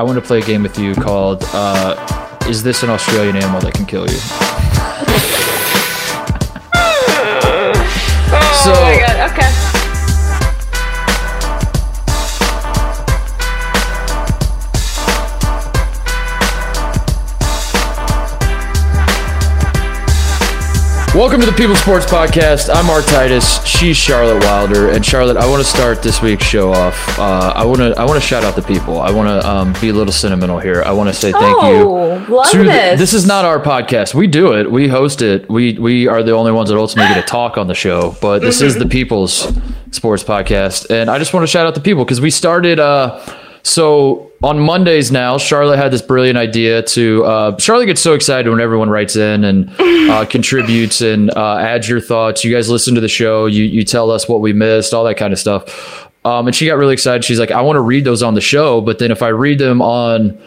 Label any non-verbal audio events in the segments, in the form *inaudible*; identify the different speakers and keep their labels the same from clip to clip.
Speaker 1: I want to play a game with you called uh, "Is this an Australian animal that can kill you?" *laughs* so, welcome to the People Sports Podcast. I'm Mark Titus. She's Charlotte Wilder, and Charlotte, I want to start this week's show off. Uh, I want to I want to shout out the people. I want to um, be a little sentimental here. I want to say thank
Speaker 2: Oh,
Speaker 1: you.
Speaker 2: love
Speaker 1: to the-
Speaker 2: this.
Speaker 1: this is not our podcast. We do it. We host it. We we are the only ones that ultimately get to talk on the show. But this is the People's Sports Podcast, and I just want to shout out the people because we started. Uh, so on Mondays now, Charlotte had this brilliant idea to. Uh, Charlotte gets so excited when everyone writes in and uh, *laughs* contributes and uh, adds your thoughts. You guys listen to the show. You you tell us what we missed, all that kind of stuff. Um, and she got really excited. She's like, I want to read those on the show, but then if I read them on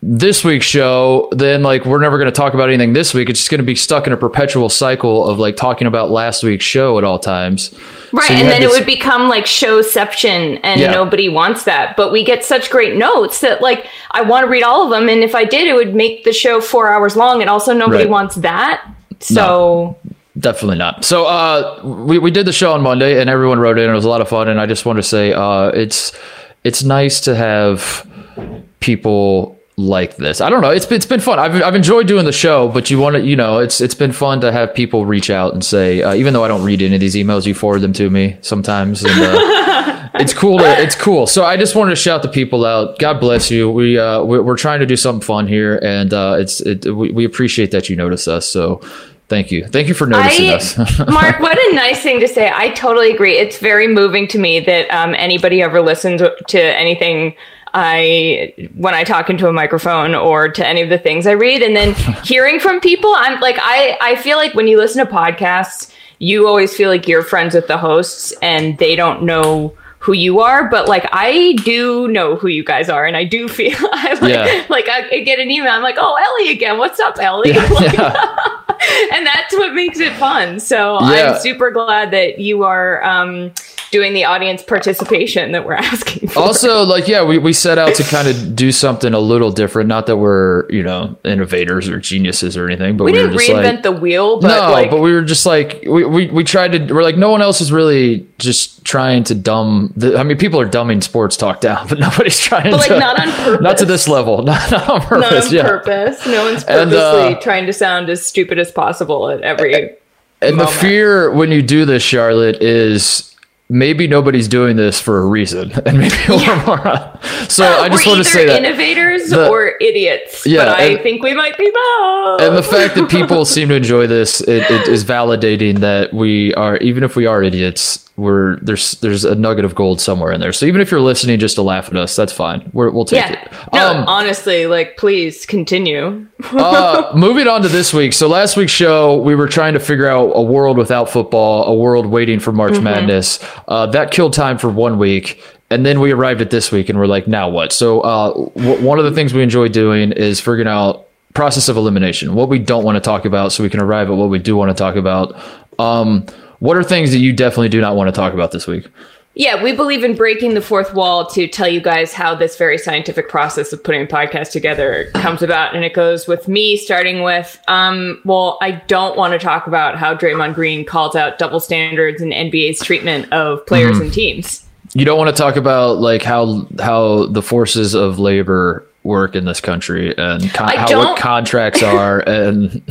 Speaker 1: this week's show, then like we're never going to talk about anything this week. It's just going to be stuck in a perpetual cycle of like talking about last week's show at all times.
Speaker 2: Right,
Speaker 1: So
Speaker 2: and then it would become like showception, and
Speaker 1: Yeah.
Speaker 2: nobody wants that. But we get such great notes that like I want to read all of them, and if I did, it would make the show four hours long, and also nobody
Speaker 1: Right.
Speaker 2: wants that. So
Speaker 1: Definitely not. So uh, we we did the show on Monday, and everyone wrote in. and It was a lot of fun, and I just want to say uh, it's it's nice to have people like this. I don't know. It's been, it's been fun. I've I've enjoyed doing the show, but you want to you know it's it's been fun to have people reach out and say uh, even though I don't read any of these emails, you forward them to me sometimes, and uh, *laughs* it's cool. To, it's cool. So I just wanted to shout the people out. God bless you. We uh we're, we're trying to do something fun here, and uh, it's it we, we appreciate that you notice us. So. Thank you. Thank you for noticing
Speaker 2: I,
Speaker 1: us. *laughs*
Speaker 2: Mark, what a nice thing to say. I totally agree. It's very moving to me that um, anybody ever listens to anything I when I talk into a microphone or to any of the things I read, and then *laughs* hearing from people. I'm like, I I feel like when you listen to podcasts, you always feel like you're friends with the hosts, and they don't know who you are but like i do know who you guys are and i do feel *laughs* I like,
Speaker 1: Yeah.
Speaker 2: like i get an email i'm like oh ellie again what's up ellie *laughs* and that's what makes it fun. So
Speaker 1: Yeah.
Speaker 2: I'm super glad that you are um, doing the audience participation that we're *laughs* asking for.
Speaker 1: also like yeah we, we set out to kind of do something a little different not that we're you know innovators or geniuses or anything but
Speaker 2: we
Speaker 1: we,
Speaker 2: didn't
Speaker 1: were just
Speaker 2: reinvent
Speaker 1: like
Speaker 2: the wheel, but
Speaker 1: no
Speaker 2: like,
Speaker 1: but we were just like we, we we tried to we're like no one else is really just trying to dumb the, i mean people are dumbing sports talk down *laughs* but nobody's trying to.
Speaker 2: but like not on purpose. *laughs*
Speaker 1: not to this level not, not on
Speaker 2: Not
Speaker 1: purpose
Speaker 2: on
Speaker 1: yeah
Speaker 2: purpose. No one's
Speaker 1: And,
Speaker 2: purposely
Speaker 1: uh,
Speaker 2: trying to sound as stupid as possible at every.
Speaker 1: and the fear when you do this charlotte is maybe nobody's doing this for a reason *laughs* and maybe we're more so uh, i just
Speaker 2: we're
Speaker 1: want to say that
Speaker 2: innovators
Speaker 1: The-
Speaker 2: or idiots.
Speaker 1: Yeah,
Speaker 2: but I
Speaker 1: and-
Speaker 2: think we might be both.
Speaker 1: and the fact that people *laughs* seem to enjoy this it, it is validating that we are even if we are idiots we're there's there's a nugget of gold somewhere in there. So even if you're listening just to laugh at us that's fine. We're, we'll take
Speaker 2: yeah.
Speaker 1: it.
Speaker 2: No,
Speaker 1: um,
Speaker 2: honestly, like, please continue. *laughs*
Speaker 1: uh, moving on to this week. So last week's show we were trying to figure out a world without football a world waiting for march madness. Uh, that killed time for one week and then we arrived at this week and we're like now what? So uh, w- one of the things we enjoy doing is figuring out process of elimination what we don't want to talk about so we can arrive at what we do want to talk about. Um, what are things that you definitely do not want to talk about this week
Speaker 2: Yeah, we believe in breaking the fourth wall to tell you guys how this very scientific process of putting a podcast together comes about. And it goes with me starting with, um, well, I don't want to talk about how Draymond Green calls out double standards in NBA's treatment of players
Speaker 1: Mm-hmm.
Speaker 2: and teams.
Speaker 1: you don't want to talk about like how how the forces of labor work in this country and con- how what contracts are *laughs* and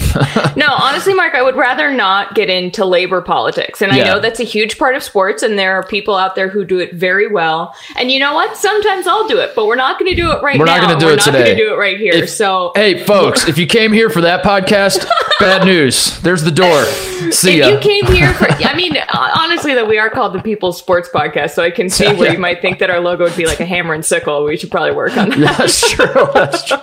Speaker 2: No, honestly, Mark, I would rather not get into labor politics. And I know that's a huge part of sports, and there are people out there who do it very well. And you know what? Sometimes I'll do it, but we're not going to do it right
Speaker 1: We're
Speaker 2: now.
Speaker 1: not gonna do
Speaker 2: we're
Speaker 1: it
Speaker 2: not
Speaker 1: today.
Speaker 2: going to do it right here.
Speaker 1: If-
Speaker 2: so,
Speaker 1: Hey, folks, *laughs* if you came here for that podcast, bad news. There's the door. See
Speaker 2: if
Speaker 1: ya.
Speaker 2: you came here for, I mean, honestly, that we are called the People's Sports Podcast, so I can see *laughs* where you might think that our logo would be like a hammer and sickle. We should probably work on that.
Speaker 1: True. That's true.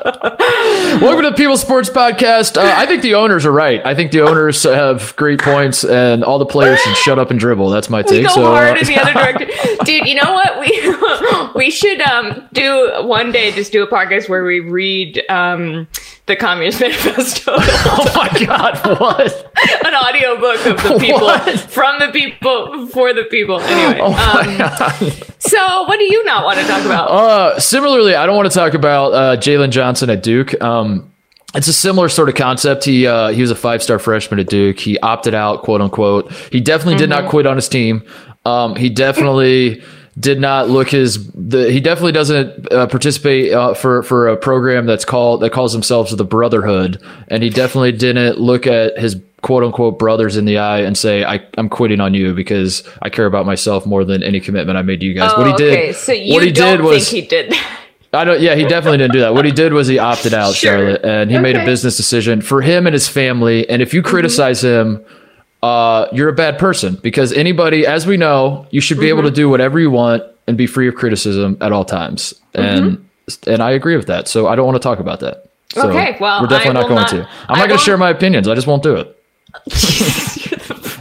Speaker 1: Welcome to the People Sports Podcast. Uh, I think the owners are right. I think the owners have great points, and all the players should shut up and dribble. That's my
Speaker 2: We
Speaker 1: take.
Speaker 2: go
Speaker 1: so,
Speaker 2: hard
Speaker 1: uh,
Speaker 2: in the other direction, dude. You know what? We *laughs* we should um do one day just do a podcast where we read um the Communist Manifesto, *laughs*
Speaker 1: oh my God! What? *laughs*
Speaker 2: an audiobook of the people
Speaker 1: What?
Speaker 2: from the people for the people. Anyway,
Speaker 1: Oh
Speaker 2: um, so so, what do you not want to talk about?
Speaker 1: Uh, similarly, I don't want to talk about uh, Jalen Johnson at Duke. Um, it's a similar sort of concept. He uh, he was a five star freshman at Duke. He opted out, quote unquote. He definitely did not quit on his team. Um, he definitely did not look his. The, he definitely doesn't uh, participate uh, for for a program that's called that calls themselves the Brotherhood, and he definitely didn't look at his quote unquote brothers in the eye and say, I, I'm quitting on you because I care about myself more than any commitment I made to you guys. what he did,
Speaker 2: Oh, okay, so you
Speaker 1: what he did was,
Speaker 2: think he did that.
Speaker 1: I don't. Yeah, he definitely didn't do that. What he did was he opted out,
Speaker 2: Sure.
Speaker 1: Charlotte, and he made a business decision for him and his family. And if you criticize him, uh, you're a bad person because anybody, as we know, you should be able to do whatever you want and be free of criticism at all times. And and I agree with that. So I don't want to talk about that. So
Speaker 2: Okay, well,
Speaker 1: we're definitely not going
Speaker 2: not-
Speaker 1: to. I'm
Speaker 2: I
Speaker 1: not going to share my opinions. I just won't do it. *laughs*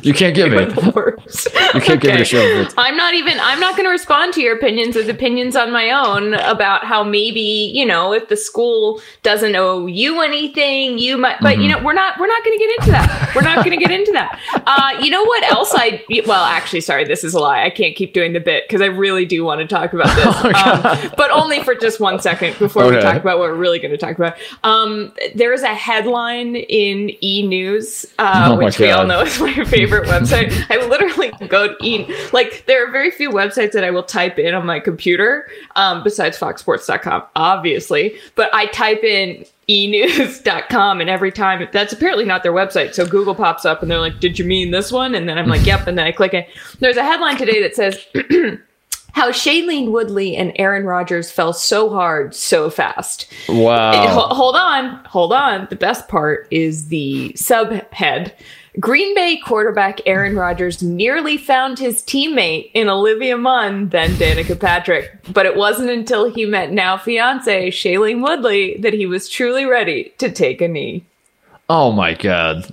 Speaker 1: You can't give me. *laughs*
Speaker 2: You're the worst.
Speaker 1: You can't give it a show.
Speaker 2: I'm not even. I'm not going to respond to your opinions with opinions on my own about how maybe you know if the school doesn't owe you anything, you might. But
Speaker 1: Mm-hmm.
Speaker 2: you know we're not. We're not going to get into that. We're not going to get into that. *laughs* Uh, you know what else? I well, actually, sorry, this is a lie. I can't keep doing the bit because I really do want to talk about *laughs* this, um, but only for just one second before we
Speaker 1: Oh,
Speaker 2: talk about what we're really going to talk about. Um, there is a headline in E News, uh,
Speaker 1: Oh
Speaker 2: which we all know is my favorite website. *laughs* I literally go to E. Like there are very few websites that I will type in on my computer, um, besides FoxSports.com, obviously. But I type in enews.com and every time that's apparently not their website so google pops up and they're like did you mean this one and then i'm like yep and then i click it there's a headline today that says *clears throat* how Shailene Woodley and Aaron Rodgers fell so hard so fast.
Speaker 1: Wow.
Speaker 2: Ho- hold on, hold on. The best part is the subhead. Green Bay quarterback Aaron Rodgers nearly found his teammate in Olivia Munn, then Danica Patrick. But it wasn't until he met now fiance Shailene Woodley that he was truly ready to take a knee.
Speaker 1: Oh my god.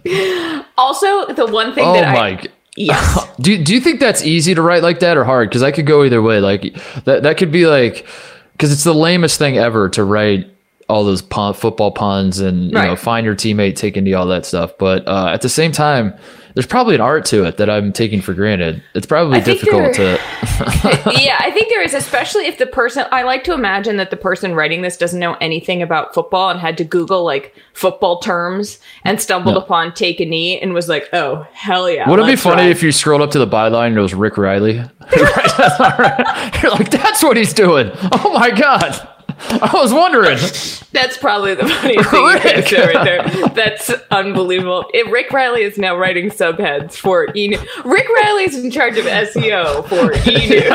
Speaker 2: Also, the one thing
Speaker 1: Oh
Speaker 2: that
Speaker 1: my.
Speaker 2: I yes, *laughs*
Speaker 1: Do do you think that's easy to write like that or hard? Because I could go either way. Like that that could be like because it's the lamest thing ever to write all those pun, football puns and you know find your teammate, take into all that stuff. But uh, at the same time, there's probably an art to it that I'm taking for granted. It's probably difficult
Speaker 2: there-
Speaker 1: to. *laughs* *laughs*
Speaker 2: yeah, I think there is, especially if the person, I like to imagine that the person writing this doesn't know anything about football and had to Google like football terms and stumbled
Speaker 1: Yeah.
Speaker 2: upon take a knee and was like, oh, hell yeah.
Speaker 1: Wouldn't it be funny if you scrolled up to the byline and it was Rick Reilly? *laughs* You're like, that's what he's doing. Oh my god. *laughs* I was wondering. *laughs*
Speaker 2: That's probably the *laughs* funniest thing you right there. That's unbelievable. If Rick Reilly is now writing subheads for E Rick Reilly is in charge of SEO for E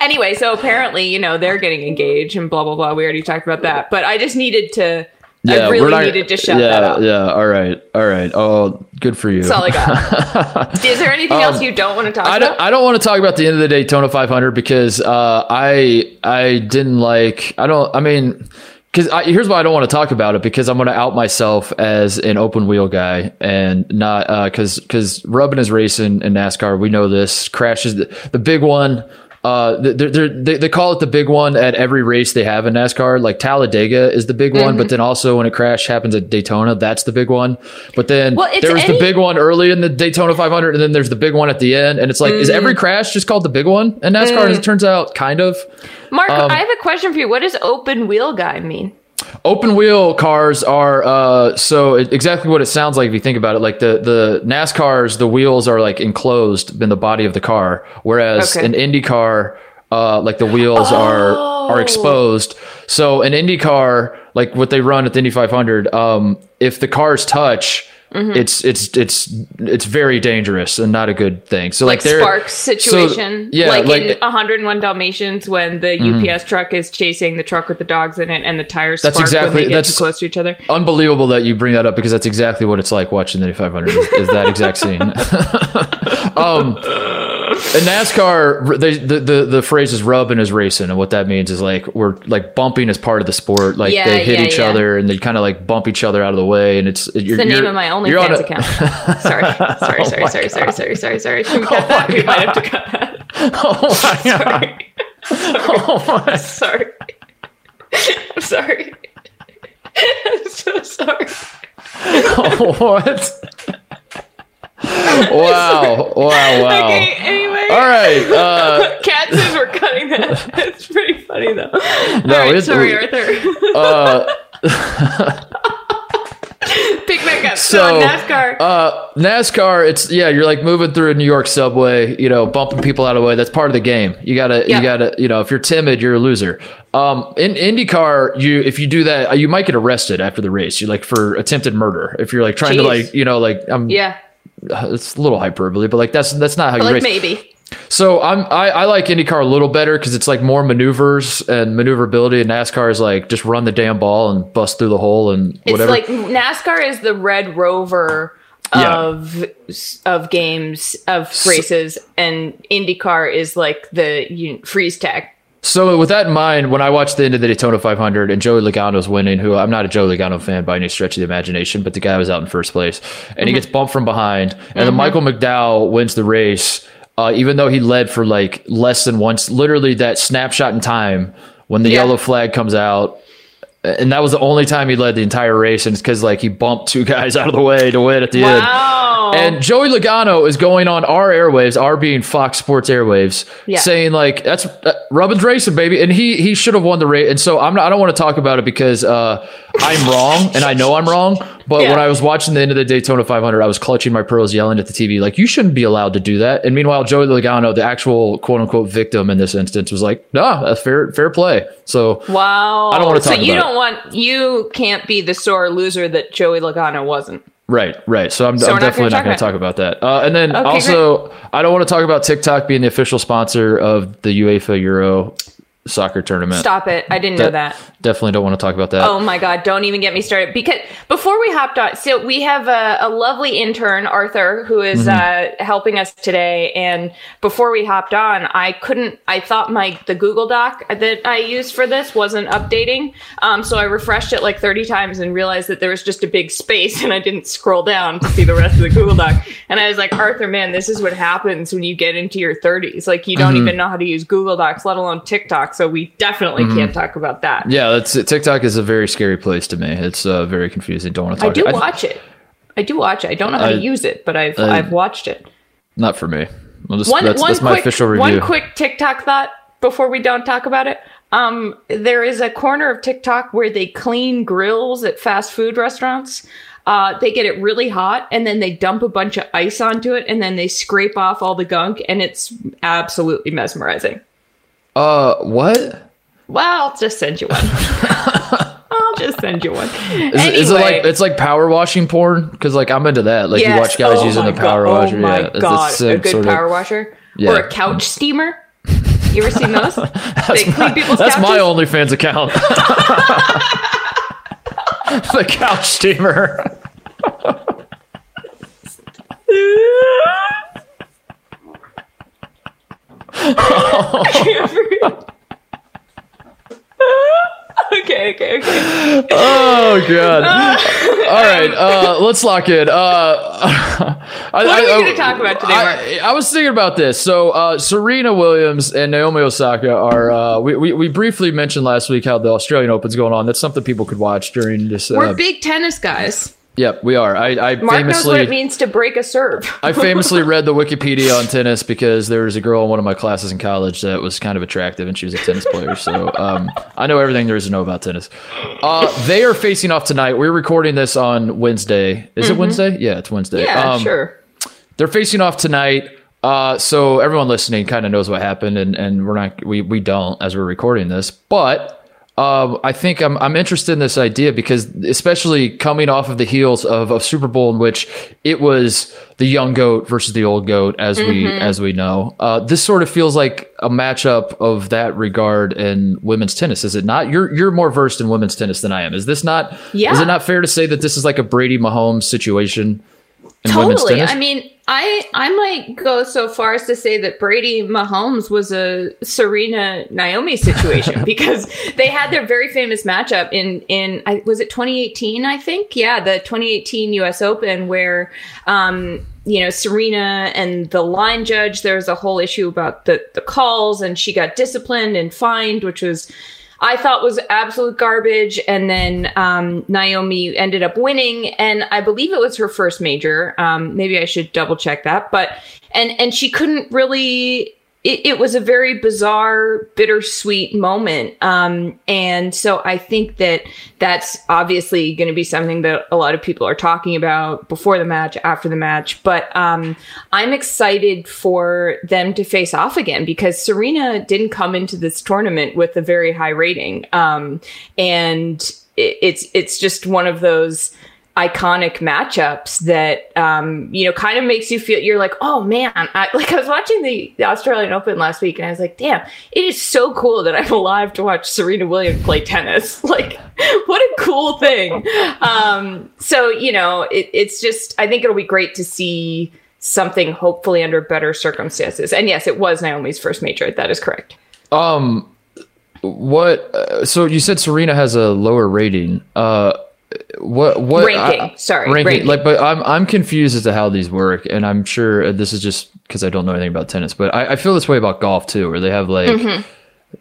Speaker 2: anyway, so apparently, you know, they're getting engaged and blah blah blah. We already talked about that, but I just needed to. I really needed to shout
Speaker 1: yeah,
Speaker 2: that out.
Speaker 1: Yeah, all right. All right. Oh, good for you.
Speaker 2: That's all I got. *laughs* Is there anything else you don't want to talk
Speaker 1: Um, I
Speaker 2: about?
Speaker 1: don't, I don't want to talk about the end of the Daytona 500 because uh, I I didn't like I don't I mean because here's why I don't want to talk about it because I'm going to out myself as an open wheel guy and not because because rubbing is racing in NASCAR we know this crashes the, the big one. Uh, they're, they're, they they call it the big one at every race they have in NASCAR. Like Talladega is the big one,
Speaker 2: Mm-hmm.
Speaker 1: but then also when a crash happens at Daytona, that's the big one. But then
Speaker 2: Well,
Speaker 1: there was
Speaker 2: any-
Speaker 1: the big one early in the Daytona 500, and then there's the big one at the end. And it's like, is
Speaker 2: Mm-hmm.
Speaker 1: every crash just called the big one in NASCAR?
Speaker 2: Mm.
Speaker 1: As it turns out, kind of.
Speaker 2: Mark,
Speaker 1: um,
Speaker 2: I have a question for you. What does open wheel guy mean?
Speaker 1: Open wheel cars are uh, so it, exactly what it sounds like if you think about it. Like the the NASCARs, the wheels are like enclosed in the body of the car, whereas
Speaker 2: Okay.
Speaker 1: an Indy car, uh, like the wheels are
Speaker 2: Oh.
Speaker 1: are exposed. So an Indy car, like what they run at the Indy 500, um, if the cars touch.
Speaker 2: Mm-hmm.
Speaker 1: It's it's it's it's very dangerous and not a good thing. So like,
Speaker 2: Like
Speaker 1: they're
Speaker 2: Sparks situation,
Speaker 1: yeah,
Speaker 2: like,
Speaker 1: like- Mm-hmm.
Speaker 2: in 101 Dalmatians when the UPS truck is chasing the truck with the dogs in it, and the tires
Speaker 1: That's
Speaker 2: spark
Speaker 1: exactly-
Speaker 2: when they get
Speaker 1: that's-
Speaker 2: too close to each other.
Speaker 1: unbelievable that you bring that up because that's exactly what it's like watching the 500 is, is that exact scene. *laughs* um, in NASCAR, they, the, the the phrase is rubbing is racing, and what that means is like we're like bumping is part of the sport. Like
Speaker 2: Yeah,
Speaker 1: they hit
Speaker 2: yeah,
Speaker 1: each
Speaker 2: yeah.
Speaker 1: other and they kind of like bump each other out of the way, and it's you're,
Speaker 2: the name of my OnlyFans
Speaker 1: a-
Speaker 2: account. *laughs* Sorry, sorry, sorry, oh
Speaker 1: my
Speaker 2: sorry, sorry, sorry, sorry, sorry. Should *laughs* oh we cut that? We might have to cut that. *laughs*
Speaker 1: Oh my god! Oh my!
Speaker 2: Sorry. I'm sorry. I'm so sorry.
Speaker 1: Oh, what? Wow, wow, wow. *laughs*
Speaker 2: Okay, anyway.
Speaker 1: All right. Uh, *laughs*
Speaker 2: Cat says we're cutting that. *laughs* It's pretty funny though.
Speaker 1: No,
Speaker 2: All right, sorry, Arthur.
Speaker 1: uh,
Speaker 2: Pick back up.
Speaker 1: So,
Speaker 2: So, NASCAR.
Speaker 1: Uh, NASCAR, it's yeah, you're like moving through a New York subway, you know, bumping people out of the way. That's part of the game. You gotta,
Speaker 2: Yeah.
Speaker 1: you gotta, you know, if you're timid, you're a loser. Um, in IndyCar, you if you do that, uh, you might get arrested after the race. You like for attempted murder. If you're like trying to like, you know, like I'm,
Speaker 2: yeah,
Speaker 1: it's a little hyperbole, but like that's that's not how
Speaker 2: but
Speaker 1: you
Speaker 2: like
Speaker 1: race.
Speaker 2: maybe.
Speaker 1: So I'm I, I like IndyCar a little better because it's like more maneuvers and maneuverability, and NASCAR is like just run the damn ball and bust through the hole and
Speaker 2: It's
Speaker 1: whatever.
Speaker 2: like NASCAR is the Red Rover
Speaker 1: Yeah.
Speaker 2: of of games of races, and IndyCar is like the you, freeze tag.
Speaker 1: So with that in mind, when I watched the end of the Daytona 500 and Joey Logano's winning, who I'm not a Joey Logano fan by any stretch of the imagination, but the guy was out in first place, and he gets bumped from behind, and then Michael McDowell wins the race, uh, even though he led for like less than once, literally that snapshot in time when the
Speaker 2: Yeah.
Speaker 1: yellow flag comes out. And that was the only time he led the entire race, and it's because like he bumped two *laughs* guys out of the way to win at the end.
Speaker 2: Wow.
Speaker 1: And Joey Logano is going on our airwaves, our being Fox Sports airwaves,
Speaker 2: Yeah.
Speaker 1: saying like that's uh, Rubbin's racing, baby, and he he should have won the race. And so I'm not, I don't want to talk about it because uh, I'm wrong and I know I'm wrong. But
Speaker 2: Yeah.
Speaker 1: when I was watching the end of the Daytona 500, I was clutching my pearls, yelling at the TV like, "You shouldn't be allowed to do that." And meanwhile, Joey Logano, the actual quote unquote victim in this instance, was like, "No, that's fair fair play." So
Speaker 2: wow.
Speaker 1: I don't wanna
Speaker 2: So you don't want you can't be the sore loser that Joey Logano wasn't.
Speaker 1: Right, right. So I'm,
Speaker 2: So
Speaker 1: I'm definitely not going
Speaker 2: talk
Speaker 1: to talk about that. Uh, and then
Speaker 2: Okay,
Speaker 1: also, I don't want to talk about TikTok being the official sponsor of the UEFA Euro soccer tournament.
Speaker 2: Stop it! I didn't know that.
Speaker 1: Definitely don't want to talk about that.
Speaker 2: Oh my god, don't even get me started. Because before we hopped on, so we have a, a lovely intern, Arthur, who is,
Speaker 1: Mm-hmm.
Speaker 2: uh, helping us today. And before we hopped on, I couldn't, I thought my, the Google Doc that I used for this wasn't updating. Um, so I refreshed it like 30 times and realized that there was just a big space *laughs* and I didn't scroll down to see the rest of the Google Doc. And I was like, Arthur, man, this is what happens when you get into your 30s. Like, you don't
Speaker 1: Mm-hmm.
Speaker 2: even know how to use Google Docs, let alone TikTok. So we definitely
Speaker 1: Mm-hmm.
Speaker 2: can't talk about that.
Speaker 1: Yeah, that's TikTok is a very scary place to me. It's uh, very confusing. Don't want to
Speaker 2: I
Speaker 1: talk. I- do
Speaker 2: watch it. I do watch it. I don't know how
Speaker 1: I-
Speaker 2: to use it, but I've
Speaker 1: I-
Speaker 2: I've watched it.
Speaker 1: Not for me. Just,
Speaker 2: One
Speaker 1: that's,
Speaker 2: one
Speaker 1: that's my
Speaker 2: quick
Speaker 1: official review.
Speaker 2: one quick TikTok thought before we don't talk about it. Um, there is a corner of TikTok where they clean grills at fast food restaurants. Uh, they get it really hot and then they dump a bunch of ice onto it and then they scrape off all the gunk and it's absolutely mesmerizing.
Speaker 1: Uh, what?
Speaker 2: Well, I'll just send you one. *laughs* I'll just send you one.
Speaker 1: Is, it- is it like it's like power washing porn? Because like I'm into that. Like you watch guys
Speaker 2: Oh
Speaker 1: using
Speaker 2: my
Speaker 1: the power
Speaker 2: God.
Speaker 1: washer.
Speaker 2: Oh my
Speaker 1: yeah, it's-
Speaker 2: god,
Speaker 1: it's
Speaker 2: a good
Speaker 1: sort of-
Speaker 2: power washer
Speaker 1: Yeah.
Speaker 2: or a couch *laughs* steamer. You ever seen those? *laughs* they clean people's
Speaker 1: That's my? OnlyFans account. the couch steamer. *laughs*
Speaker 2: okay, okay, okay.
Speaker 1: Oh god. *laughs* All right, uh, let's lock in. Uh, *laughs* I,
Speaker 2: What are we gonna talk about today, Mark?
Speaker 1: I, I was thinking about this. So uh, Serena Williams and Naomi Osaka are. Uh, we, we we briefly mentioned last week how the Australian Open's going on. That's something people could watch during this.
Speaker 2: We're
Speaker 1: Uh,
Speaker 2: big tennis guys.
Speaker 1: Yep, we are. I, I
Speaker 2: Mark knows what it means to break a serve. *laughs*
Speaker 1: I famously read the Wikipedia on tennis because there was a girl in one of my classes in college that was kind of attractive and she was a tennis player. So um, I know everything there is to know about tennis. Uh, they are facing off tonight. We're recording this on Wednesday. Is it Wednesday? Yeah, it's Wednesday.
Speaker 2: Mm-hmm. yeah,
Speaker 1: Um,
Speaker 2: sure.
Speaker 1: They're facing off tonight. Uh, so everyone listening kind of knows what happened, and, and we're not we we don't as we're recording this, but. Um, I think I'm I'm interested in this idea because especially coming off of the heels of a Super Bowl in which it was the young goat versus the old goat as we
Speaker 2: Mm-hmm.
Speaker 1: as we know. Uh, this sort of feels like a matchup of that regard in women's tennis, is it not? You're you're more versed in women's tennis than I am. Is this not?
Speaker 2: Yeah.
Speaker 1: Is it not fair to say that this is like a Brady Mahomes situation in women's
Speaker 2: Totally.
Speaker 1: tennis?
Speaker 2: I mean, I I might go so far as to say that Brady Mahomes was a Serena Naomi situation *laughs* because they had their very famous matchup in in I, was it 2018 I think yeah the 2018 U.S. Open where um you know Serena and the line judge there was a whole issue about the the calls and she got disciplined and fined which was I thought was absolute garbage. And then um, Naomi ended up winning, and I believe it was her first major. Um, maybe I should double check that, but and and she couldn't really it, it, was a very bizarre, bittersweet moment. Um, and so I think that that's obviously going to be something that a lot of people are talking about before the match, after the match. But um, I'm excited for them to face off again because Serena didn't come into this tournament with a very high rating. Um, and it, it's it's just one of those iconic matchups that um, you know kind of makes you feel you're like oh man I, *laughs* like I was watching the, the Australian Open last week and I was like damn it is so cool that I'm alive to watch Serena Williams play tennis. *laughs* Like what a cool thing. Um, so you know it, it's just I think it'll be great to see something hopefully under better circumstances. And yes it was Naomi's first major that is correct.
Speaker 1: Um what uh, so you said Serena has a lower rating. Uh what what
Speaker 2: ranking? I, sorry,
Speaker 1: ranking, ranking. Like, but I'm I'm confused as to how these work, and I'm sure this is just because I don't know anything about tennis. But I, I, feel this way about golf too, where they have like mm-hmm.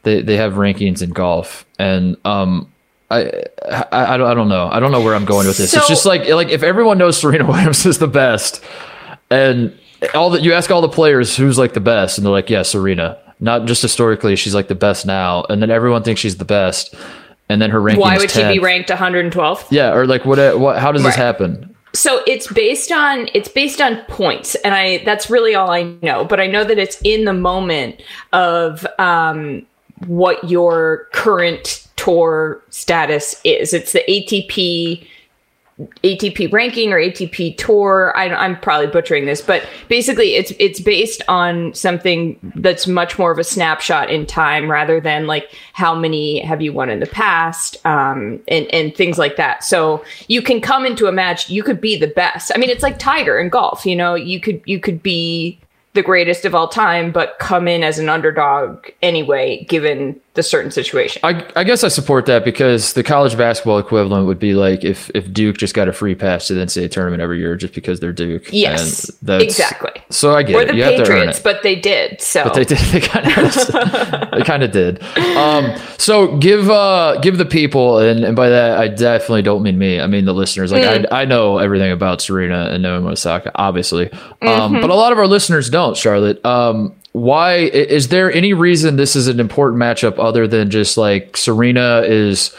Speaker 1: they they have rankings in golf, and um. I, I, I don't I don't know I don't know where I'm going with this. So, it's just like like if everyone knows Serena *laughs* Williams is the best, and all that you ask all the players who's like the best, and they're like, yeah, Serena. Not just historically, she's like the best now, and then everyone thinks she's the best and then her ranking.
Speaker 2: Why would 10th. she be ranked 112th?
Speaker 1: Yeah, or like what? What? How does right. this happen?
Speaker 2: So it's based on it's based on points, and I that's really all I know. But I know that it's in the moment of um, what your current tour status is. It's the ATP ATP ranking or ATP tour. I, am probably butchering this, but basically, it's it's based on something that's much more of a snapshot in time rather than like how many have you won in the past, um, and and things like that. So you can come into a match, you could be the best. I mean, it's like Tiger in golf. You know, you could you could be the greatest of all time, but come in as an underdog anyway, given the certain situation.
Speaker 1: I, I guess I support that because the college basketball equivalent would be like if, if Duke just got a free pass to the NCAA tournament every year just because they're Duke.
Speaker 2: Yes, exactly.
Speaker 1: So I get
Speaker 2: or
Speaker 1: it.
Speaker 2: the
Speaker 1: you
Speaker 2: Patriots, but they did. So,
Speaker 1: but they did. *laughs* They kind of, they kind of did. Um, so give uh, give the people, and, and by that I definitely don't mean me. I mean the listeners. Like mm. I I know everything about Serena and Naomi Osaka, obviously, um, mm-hmm. but a lot of our listeners don't. Charlotte, um, why is there any reason this is an important matchup other than just like Serena is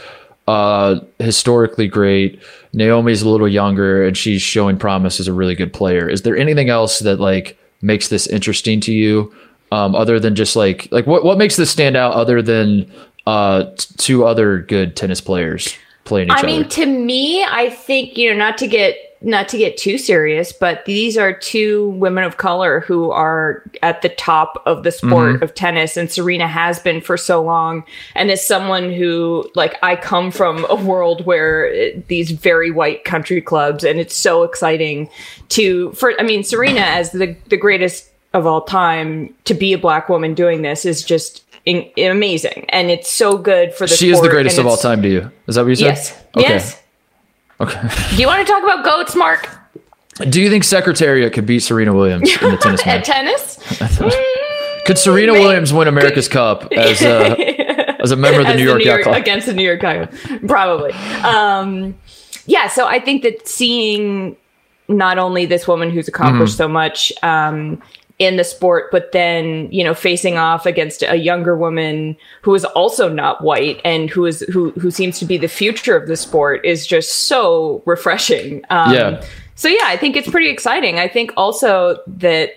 Speaker 1: uh, historically great, Naomi's a little younger, and she's showing promise as a really good player. Is there anything else that like makes this interesting to you, um, other than just like like what what makes this stand out other than uh, two other good tennis players playing each I other? I mean,
Speaker 2: to me, I think you know not to get not to get too serious, but these are two women of color who are at the top of the sport mm-hmm. of tennis, and Serena has been for so long. And as someone who, like, I come from a world where it, these very white country clubs, and it's so exciting to, for, I mean, Serena as the, the greatest of all time, to be a black woman doing this is just in, amazing. And it's so good for the
Speaker 1: She is the greatest of all time to you. Is that what you said?
Speaker 2: Yes. Okay. Yes. Okay. Do you want to talk about goats, Mark?
Speaker 1: Do you think Secretariat could beat Serena Williams in the *laughs* tennis match?
Speaker 2: At tennis?
Speaker 1: could Serena Maybe. Williams win America's Cup *laughs* as a, as a member of the New York, York Yacht
Speaker 2: against the New York Yacht Probably. Um, yeah, so I think that seeing not only this woman who's accomplished mm-hmm. so much um, in the sport, but then, you know, facing off against a younger woman who is also not white and who is who who seems to be the future of the sport is just so refreshing. Um, yeah. So yeah, I think it's pretty exciting. I think also that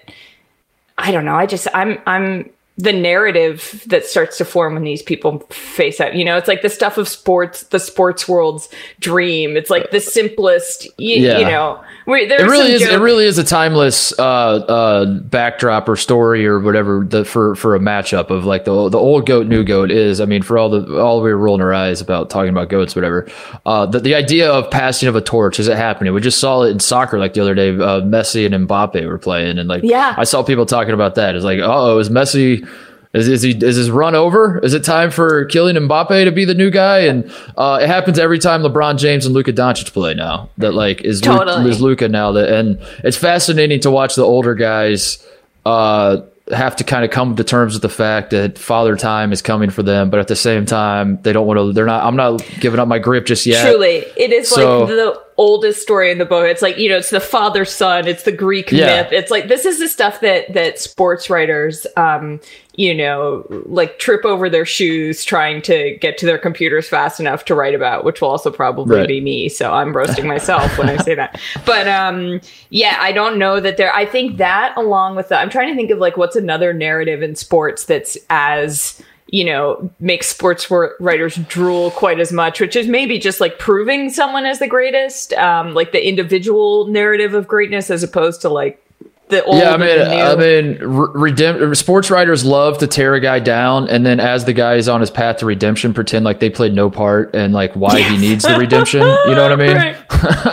Speaker 2: I don't know. I just I'm I'm the narrative that starts to form when these people face up. You know, it's like the stuff of sports, the sports world's dream. It's like the simplest, you, yeah. you know.
Speaker 1: it really is. Joke. It really is a timeless uh, uh, backdrop or story or whatever the, for for a matchup of like the the old goat, new goat is. I mean, for all the all we were rolling our eyes about talking about goats, whatever. Uh, the the idea of passing of a torch is it happening? We just saw it in soccer like the other day. Uh, Messi and Mbappe were playing, and like
Speaker 2: yeah,
Speaker 1: I saw people talking about that. It's like, oh, is Messi is, is he is his run over? Is it time for Kylian Mbappe to be the new guy? And uh, it happens every time LeBron James and Luka Doncic play now. That like is totally. Luka, is Luka now that and it's fascinating to watch the older guys uh, have to kind of come to terms with the fact that father time is coming for them, but at the same time, they don't want to. They're not. I'm not giving up my grip just yet.
Speaker 2: Truly, it is
Speaker 1: So-
Speaker 2: like the oldest story in the book. It's like you know, it's the father son. It's the Greek
Speaker 1: Yeah.
Speaker 2: myth. It's like this is the stuff that that sports writers, um, you know, like trip over their shoes trying to get to their computers fast enough to write about, which will also probably
Speaker 1: Right.
Speaker 2: be me. So I'm roasting myself when I say that. *laughs* But um, yeah, I don't know that there. I think that along with the, I'm trying to think of like what's another narrative in sports that's as you know, makes sports writers drool quite as much, which is maybe just like proving someone as the greatest, um, like the individual narrative of greatness as opposed to like the old.
Speaker 1: Yeah, I mean. I mean, re- redemp- sports writers love to tear a guy down, and then as the guy is on his path to redemption, pretend like they played no part and like why he needs the redemption. You know what I mean?
Speaker 2: Right.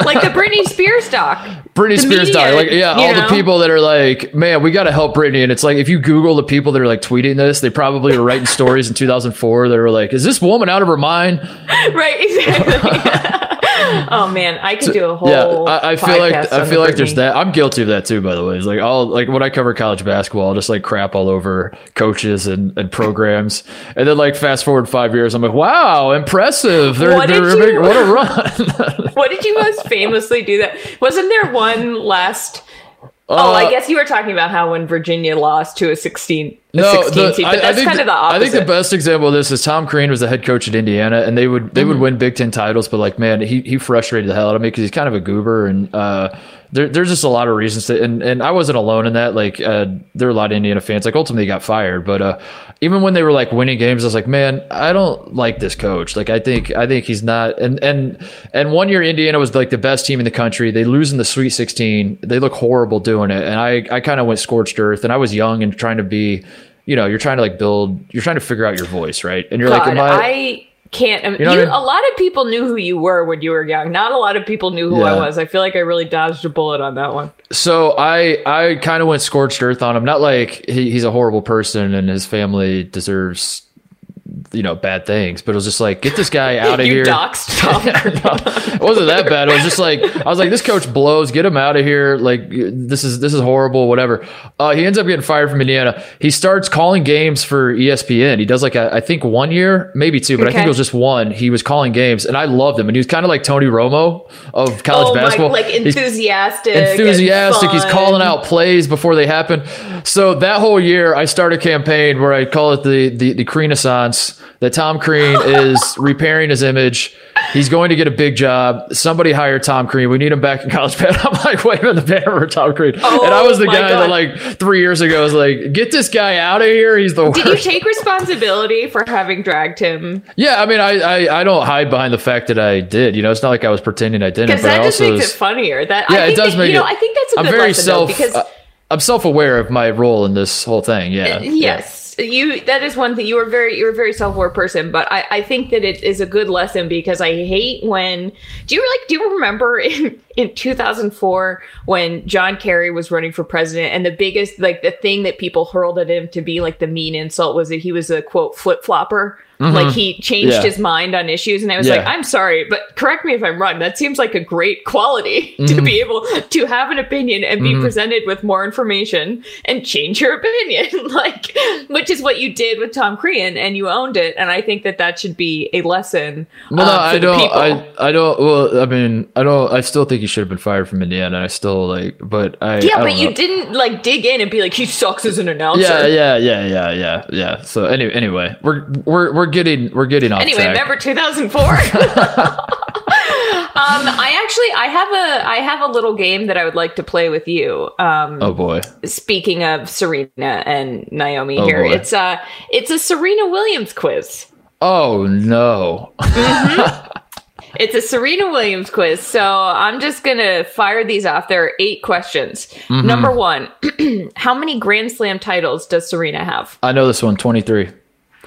Speaker 2: like the Britney Spears doc.
Speaker 1: Britney
Speaker 2: The
Speaker 1: Spears
Speaker 2: media,
Speaker 1: died. Like, yeah, all
Speaker 2: know?
Speaker 1: the people that are like, man, we got to help Britney. And it's like, if you Google the people that are like tweeting this, they probably were writing stories in 2004 that were like, is this woman out of her mind? *laughs*
Speaker 2: right, exactly. *laughs* *laughs* oh man, I could do a whole.
Speaker 1: yeah, I, I feel like I feel
Speaker 2: the
Speaker 1: like there's that. I'm guilty of that too, by the way. It's like I'll like when I cover college basketball, I'll just like crap all over coaches and, and programs, and then like fast forward five years, I'm like, wow, impressive. They're,
Speaker 2: What
Speaker 1: they're
Speaker 2: you-
Speaker 1: what a *laughs* run. *laughs*
Speaker 2: What did you most famously do that? Wasn't there one last? oh,
Speaker 1: Uh,
Speaker 2: I guess you were talking about how when Virginia lost to a 16,
Speaker 1: No,
Speaker 2: 16
Speaker 1: the-
Speaker 2: seed,
Speaker 1: I-
Speaker 2: but
Speaker 1: I
Speaker 2: that's
Speaker 1: think
Speaker 2: kind of the
Speaker 1: I think the best example of this is Tom Crean was the head coach at Indiana, and they would they
Speaker 2: Mm-hmm.
Speaker 1: would win Big Ten titles, but like man, he he frustrated the hell out of me because he's kind of a goober, and uh, there, there's just a lot of reasons to, and and I wasn't alone in that. Like uh, there are a lot of Indiana fans. Like ultimately, he got fired, but uh, even when they were like winning games, I was like, man, I don't like this coach. Like I think I think he's not. And and and one year Indiana was like the best team in the country. They lose in the Sweet 16. They look horrible doing it, and I I kind of went scorched earth, and I was young and trying to be you know, you're trying to like build, you're trying to figure out your voice, right? And you're like, am I?
Speaker 2: I can't. Um, you
Speaker 1: know what I mean?
Speaker 2: a lot of people knew who you were when you were young. Not a lot of people knew who I was. I feel like I really dodged a bullet on that one.
Speaker 1: so I, I kind of went scorched earth on him. Not like he, he's a horrible person and his family deserves, you know, bad things, but it was just like, get this guy out *laughs* of here.
Speaker 2: doxed Tom. *laughs*
Speaker 1: it wasn't that bad. It was just like I was like, this coach blows. Get him out of here. Like this is this is horrible. Whatever. Uh, he ends up getting fired from Indiana. He starts calling games for ESPN. He does like a, I think one year, maybe two, but I think it was just one. He was calling games, and I loved him. And he was kind of like Tony Romo of college
Speaker 2: oh my,
Speaker 1: basketball.
Speaker 2: like
Speaker 1: He's-
Speaker 2: enthusiastic, and
Speaker 1: enthusiastic. He's calling out plays before they happen. So that whole year, I started a campaign where I call it the the, the That Tom Crean is *laughs* repairing his image. He's going to get a big job. Somebody hire Tom Crean. We need him back in college *laughs* band. I'm like waving the banner for Tom Crean, and I was the
Speaker 2: Oh
Speaker 1: guy
Speaker 2: God.
Speaker 1: that like three years ago was like, "Get this guy out of here. He's the worst."
Speaker 2: Did you take responsibility for having dragged him?
Speaker 1: yeah, I mean, I, I I don't hide behind the fact that I did. You know, it's not like I was pretending I didn't.
Speaker 2: Because
Speaker 1: But I
Speaker 2: that just makes
Speaker 1: was-
Speaker 2: it funnier. That
Speaker 1: Yeah,
Speaker 2: I
Speaker 1: it does
Speaker 2: that,
Speaker 1: make
Speaker 2: you know.
Speaker 1: it-
Speaker 2: I think that's a
Speaker 1: I'm
Speaker 2: good
Speaker 1: very
Speaker 2: lesson, though,
Speaker 1: self.
Speaker 2: because
Speaker 1: uh, I'm self-aware of my role in this whole thing. Yeah. yeah.
Speaker 2: yes you that is one thing. You are very you're a very self-aware person but I, I think that it is a good lesson because i hate when do you like do you remember *laughs* in in 2004 when john kerry was running for president and the biggest like the thing that people hurled at him to be like the mean insult was that he was a quote flip-flopper like he changed
Speaker 1: Mm-hmm. Yeah.
Speaker 2: his mind on issues and i was
Speaker 1: Yeah.
Speaker 2: like i'm sorry but correct me if i'm wrong that seems like a great quality *laughs*
Speaker 1: Mm-hmm.
Speaker 2: to be able to have an opinion and be presented with more information and change your *laughs* opinion *laughs* like which is what you did with tom crean and you owned it and i think that that should be a lesson
Speaker 1: Well, no,
Speaker 2: for
Speaker 1: I don't.
Speaker 2: people.
Speaker 1: I, I don't. Well, I mean, I don't. I still think he should have been fired from Indiana. I still like, but I.
Speaker 2: yeah
Speaker 1: I
Speaker 2: but
Speaker 1: don't
Speaker 2: you didn't like dig in and be like he sucks as an announcer
Speaker 1: Yeah, yeah, yeah, yeah, yeah, yeah. So anyway, anyway, we're we're we're getting we're getting off
Speaker 2: Anyway,
Speaker 1: track.
Speaker 2: remember 2004? *laughs* um, I actually I have a I have a little game that I would like to play with you. Um,
Speaker 1: oh boy.
Speaker 2: speaking of Serena and Naomi
Speaker 1: Oh,
Speaker 2: here,
Speaker 1: boy.
Speaker 2: it's a it's a Serena Williams quiz.
Speaker 1: Oh no. *laughs*
Speaker 2: It's a Serena Williams quiz. So I'm just gonna fire these off. There are eight questions.
Speaker 1: Mm-hmm.
Speaker 2: Number one, *clears throat* how many Grand Slam titles does Serena have?
Speaker 1: I know this one. Twenty three.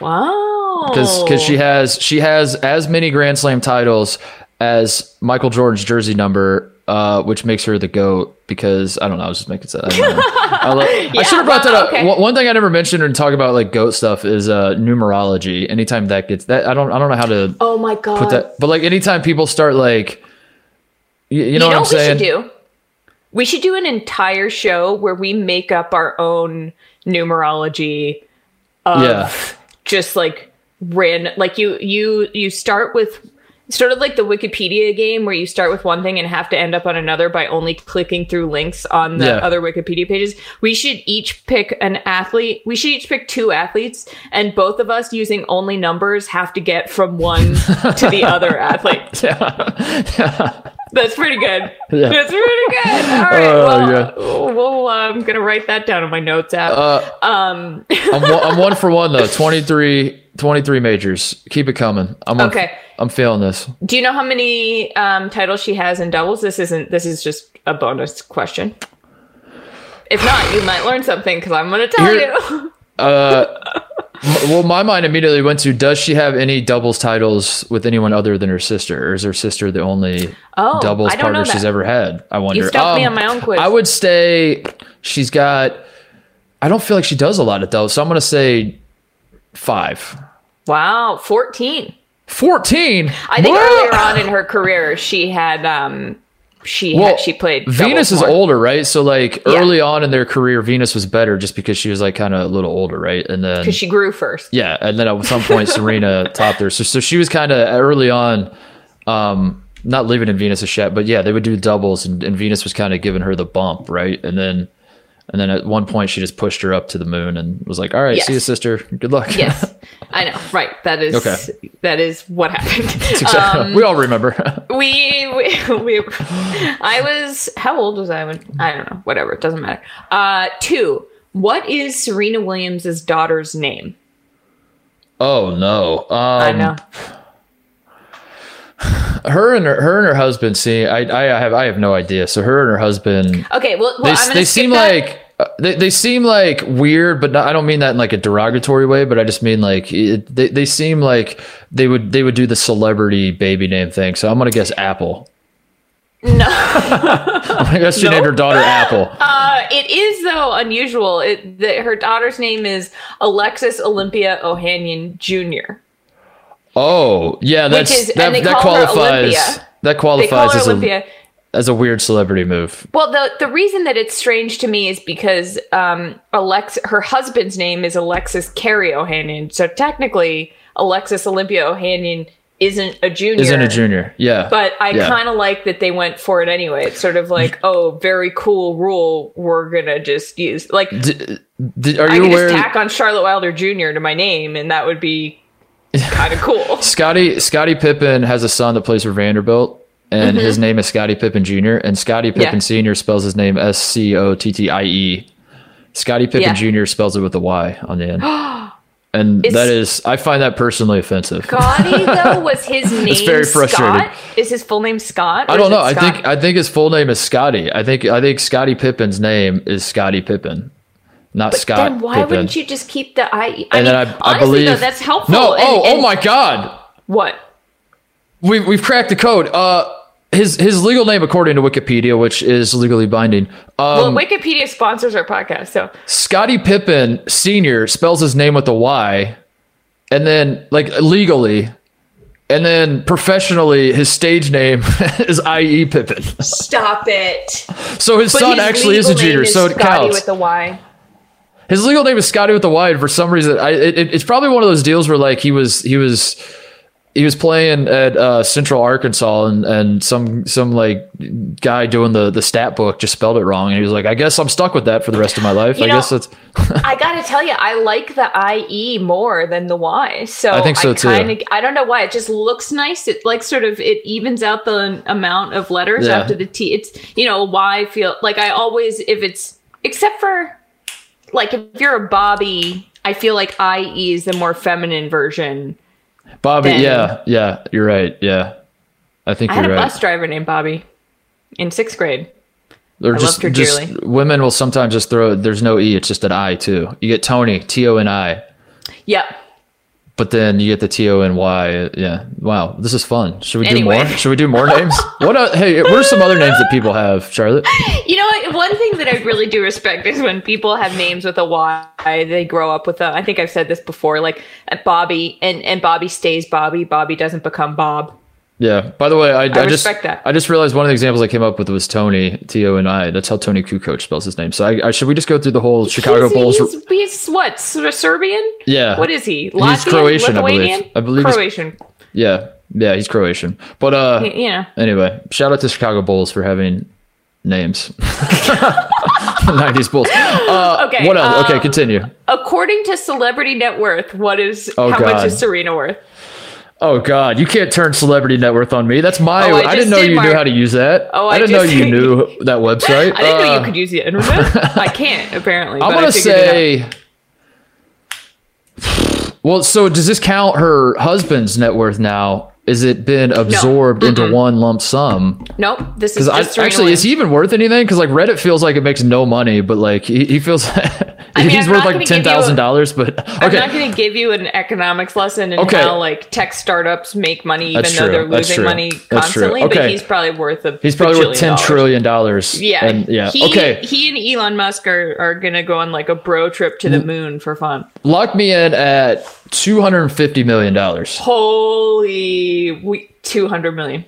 Speaker 2: Wow.
Speaker 1: Because she has she has as many Grand Slam titles as Michael Jordan's jersey number, uh, which makes her the goat. Because I don't know, I was just making sense. *laughs* I, know. I, lo- I should have brought that up.
Speaker 2: okay.
Speaker 1: One- One thing I never mentioned and talk about like goat stuff is uh, numerology. Anytime that gets that, I don't I don't know how to
Speaker 2: oh my god.
Speaker 1: put that. But like anytime people start like, you, you know
Speaker 2: you
Speaker 1: what I'm
Speaker 2: what we
Speaker 1: saying?
Speaker 2: should do? We should do an entire show where we make up our own numerology of
Speaker 1: Yeah.
Speaker 2: Just like random like you you you start with sort of like the Wikipedia game where you start with one thing and have to end up on another by only clicking through links on the
Speaker 1: Yeah.
Speaker 2: other Wikipedia pages. We should each pick an athlete. We should each pick two athletes and both of us using only numbers have to get from one *laughs* to the other athlete. *laughs* That's pretty good. *laughs*
Speaker 1: Yeah.
Speaker 2: That's pretty good. All right.
Speaker 1: Oh,
Speaker 2: well,
Speaker 1: yeah.
Speaker 2: well, uh, I'm going to write that down in my notes app.
Speaker 1: Uh,
Speaker 2: um,
Speaker 1: I'm, one, I'm one for one though. *laughs* 23, 23 majors. Keep it coming. I'm
Speaker 2: Okay.
Speaker 1: I'm feeling this.
Speaker 2: Do you know how many um, titles she has in doubles? This isn't. This is just a bonus question. If not, you might learn something because I'm going to tell
Speaker 1: Here-
Speaker 2: you.
Speaker 1: M- *laughs* Well, my mind immediately went to: Does she have any doubles titles with anyone other than her sister, or is her sister the only
Speaker 2: Oh,
Speaker 1: doubles
Speaker 2: I don't know
Speaker 1: partner she's ever had? I wonder. Um,
Speaker 2: You stumped me on my own quiz.
Speaker 1: I would say she's got. I don't feel like she does a lot of doubles, so I'm going to say five.
Speaker 2: Wow, 14.
Speaker 1: 14.
Speaker 2: I think
Speaker 1: What?
Speaker 2: earlier on in her career, she had um, she
Speaker 1: Well,
Speaker 2: had, she played.
Speaker 1: Venus is older, right? So like
Speaker 2: Yeah.
Speaker 1: early on in their career, Venus was better just because she was like kind of a little older, right? And then
Speaker 2: because she grew first.
Speaker 1: yeah, and then at some point *laughs* Serena topped her. So so she was kind of early on, um, not living in Venus's shit, but yeah, they would do doubles, and, and Venus was kind of giving her the bump, right? And then and then at one point she just pushed her up to the moon and was like, "All right, see you, sister. Good luck."
Speaker 2: Yes, *laughs* I know. Right. That is
Speaker 1: Okay.
Speaker 2: that is what happened. *laughs*
Speaker 1: Exactly.
Speaker 2: Um,
Speaker 1: we all remember. *laughs*
Speaker 2: we, we, we I was how old was I when I don't know. Whatever. It doesn't matter. Uh, two. What is Serena Williams' daughter's name?
Speaker 1: oh no. Um,
Speaker 2: I know.
Speaker 1: her and her, her and her husband. See, I, I have I have no idea. So her and her husband.
Speaker 2: Okay. Well, well
Speaker 1: they, they seem
Speaker 2: that.
Speaker 1: like they, they seem like weird but not, i don't mean that in like a derogatory way but i just mean like it, they, they seem like they would they would do the celebrity baby name thing so i'm gonna guess apple
Speaker 2: no. *laughs*
Speaker 1: i guess she named her daughter apple *laughs*
Speaker 2: Uh, it is though unusual. It the, her daughter's name is Alexis Olympia Ohanian Jr.
Speaker 1: oh yeah that's
Speaker 2: is-
Speaker 1: that, that qualifies that qualifies as,
Speaker 2: Olympia.
Speaker 1: a, as a weird celebrity move
Speaker 2: Well, the the reason that it's strange to me is because um, Alex, her husband's name is Alexis Kerry Ohanian. So technically, Alexis Olympia Ohanian isn't a junior.
Speaker 1: isn't a junior yeah
Speaker 2: But I
Speaker 1: Yeah.
Speaker 2: kind of like that they went for it anyway. It's sort of like, *laughs* oh, very cool rule. We're gonna just use like
Speaker 1: D- d- are
Speaker 2: I
Speaker 1: you
Speaker 2: could
Speaker 1: aware
Speaker 2: just tack on Charlotte Wilder Jr. to my name, and that would be *laughs* kind of cool.
Speaker 1: Scotty Scottie Pippen has a son that plays for Vanderbilt, and his name is Scotty Pippen Jr. And Scottie Pippen
Speaker 2: Mm-hmm. Yeah.
Speaker 1: Sr. spells his name S C O T T I E. Scotty Pippen
Speaker 2: Yeah.
Speaker 1: Jr. spells it with a Y on the end. *gasps* And
Speaker 2: Is-
Speaker 1: that is, I find that personally offensive.
Speaker 2: Scotty though *laughs* was his name.
Speaker 1: it's very frustrating.
Speaker 2: Scott? Is his full name Scott?
Speaker 1: I don't know. I think I think his full name is Scotty. I think I think Scotty Pippen's name is Scotty Pippen, not Scott
Speaker 2: Then why
Speaker 1: Pippen.
Speaker 2: wouldn't you just keep the I? I
Speaker 1: and
Speaker 2: mean,
Speaker 1: then I, I
Speaker 2: honestly,
Speaker 1: believe
Speaker 2: though, that's helpful.
Speaker 1: No,
Speaker 2: and-
Speaker 1: oh,
Speaker 2: and-
Speaker 1: oh my God!
Speaker 2: What?
Speaker 1: we we've cracked the code. Uh, his his legal name, according to Wikipedia, which is legally binding,
Speaker 2: Well,
Speaker 1: um,
Speaker 2: Wikipedia sponsors our podcast, so
Speaker 1: Scotty Pippen Senior spells his name with a Y, and then like legally, and then professionally, his stage name *laughs* is I.E. Pippen.
Speaker 2: stop it.
Speaker 1: So his
Speaker 2: But
Speaker 1: son
Speaker 2: his
Speaker 1: actually is a
Speaker 2: legal name
Speaker 1: junior,
Speaker 2: is
Speaker 1: so it
Speaker 2: Scotty
Speaker 1: counts.
Speaker 2: with a Y.
Speaker 1: His legal name is Scotty with the Y, and for some reason, I it, it- it's probably one of those deals where like he was he was he was playing at uh, Central Arkansas, and and some some like guy doing the the stat book just spelled it wrong, and he was like, I guess I'm stuck with that for the rest of my life.
Speaker 2: You
Speaker 1: I
Speaker 2: know-
Speaker 1: guess that's *laughs*
Speaker 2: I gotta tell you, I like the IE more than the Y. So
Speaker 1: I think so, too.
Speaker 2: kinda, I don't know why. It just looks nice. It like sort of it evens out the amount of letters
Speaker 1: Yeah.
Speaker 2: after the T. It's you know Y feel like I always if it's except for like if you're a Bobby, I feel like IE is the more feminine version.
Speaker 1: Bobby.
Speaker 2: Then-
Speaker 1: Yeah, yeah, you're right. Yeah, I think
Speaker 2: I had
Speaker 1: you're
Speaker 2: a
Speaker 1: right.
Speaker 2: bus driver named Bobby in sixth grade.
Speaker 1: Or
Speaker 2: I
Speaker 1: just,
Speaker 2: loved her
Speaker 1: just
Speaker 2: dearly.
Speaker 1: women will sometimes just throw. There's no e. It's just an I too. You get Tony T O N I,
Speaker 2: Yep.
Speaker 1: But then you get the T O N Y. Yeah. Wow, this is fun. Should we
Speaker 2: Anyway.
Speaker 1: do more? Should we do more names? *laughs* What? Uh, hey, what are some other names that people have, Charlotte?
Speaker 2: You know, what? one thing that I really do respect is when people have names with a Y. They grow up with a. I think I've said this before, like uh, Bobby, and and Bobby stays Bobby. Bobby doesn't become Bob.
Speaker 1: Yeah. By the way, I, I, just
Speaker 2: respect that.
Speaker 1: I just realized one of the examples I came up with was Tony T O N I. That's how Toni Kukoc spells his name. So I, I should we just go through the whole Chicago
Speaker 2: he's,
Speaker 1: Bulls?
Speaker 2: He's, he's what? Serbian?
Speaker 1: Yeah.
Speaker 2: What is he?
Speaker 1: He's
Speaker 2: Latvian?
Speaker 1: Croatian, I believe. I believe he's-
Speaker 2: Croatian.
Speaker 1: Yeah, yeah, he's Croatian. But uh,
Speaker 2: Y- You
Speaker 1: anyway, shout out to Chicago Bulls for having names. *laughs* Nineties Bulls. Uh,
Speaker 2: Okay,
Speaker 1: What else? okay,
Speaker 2: um,
Speaker 1: continue.
Speaker 2: According to Celebrity Net Worth, what is
Speaker 1: Oh,
Speaker 2: how much is Serena worth?
Speaker 1: Oh God, you can't turn celebrity net worth on me. That's my.
Speaker 2: Oh, I
Speaker 1: I, didn't know
Speaker 2: did,
Speaker 1: you knew how to use that.
Speaker 2: Oh,
Speaker 1: I
Speaker 2: I
Speaker 1: didn't know you knew *laughs* that website.
Speaker 2: I didn't know
Speaker 1: Uh,
Speaker 2: you could use the internet. I *laughs* can't apparently.
Speaker 1: I'm gonna say. Well, so does this count her husband's net worth now? Is it been absorbed into one lump sum?
Speaker 2: Nope. This is Serena
Speaker 1: actually, is he even worth anything? Because like Reddit feels like it makes no money, but like he, he feels *laughs*
Speaker 2: mean,
Speaker 1: he's
Speaker 2: I'm
Speaker 1: worth like ten
Speaker 2: give you a-
Speaker 1: thousand dollars. But
Speaker 2: I'm not going to give you an economics lesson in
Speaker 1: Okay.
Speaker 2: how like tech startups make money even
Speaker 1: That's
Speaker 2: though
Speaker 1: true.
Speaker 2: they're losing money constantly. But he's probably worth a
Speaker 1: he's probably worth ten
Speaker 2: dollars.
Speaker 1: trillion dollars.
Speaker 2: Yeah,
Speaker 1: and, yeah.
Speaker 2: He,
Speaker 1: okay,
Speaker 2: He and Elon Musk are, are going to go on like a bro trip to the moon for fun.
Speaker 1: lock me in at two hundred and fifty million dollars.
Speaker 2: Holy, we, two hundred million.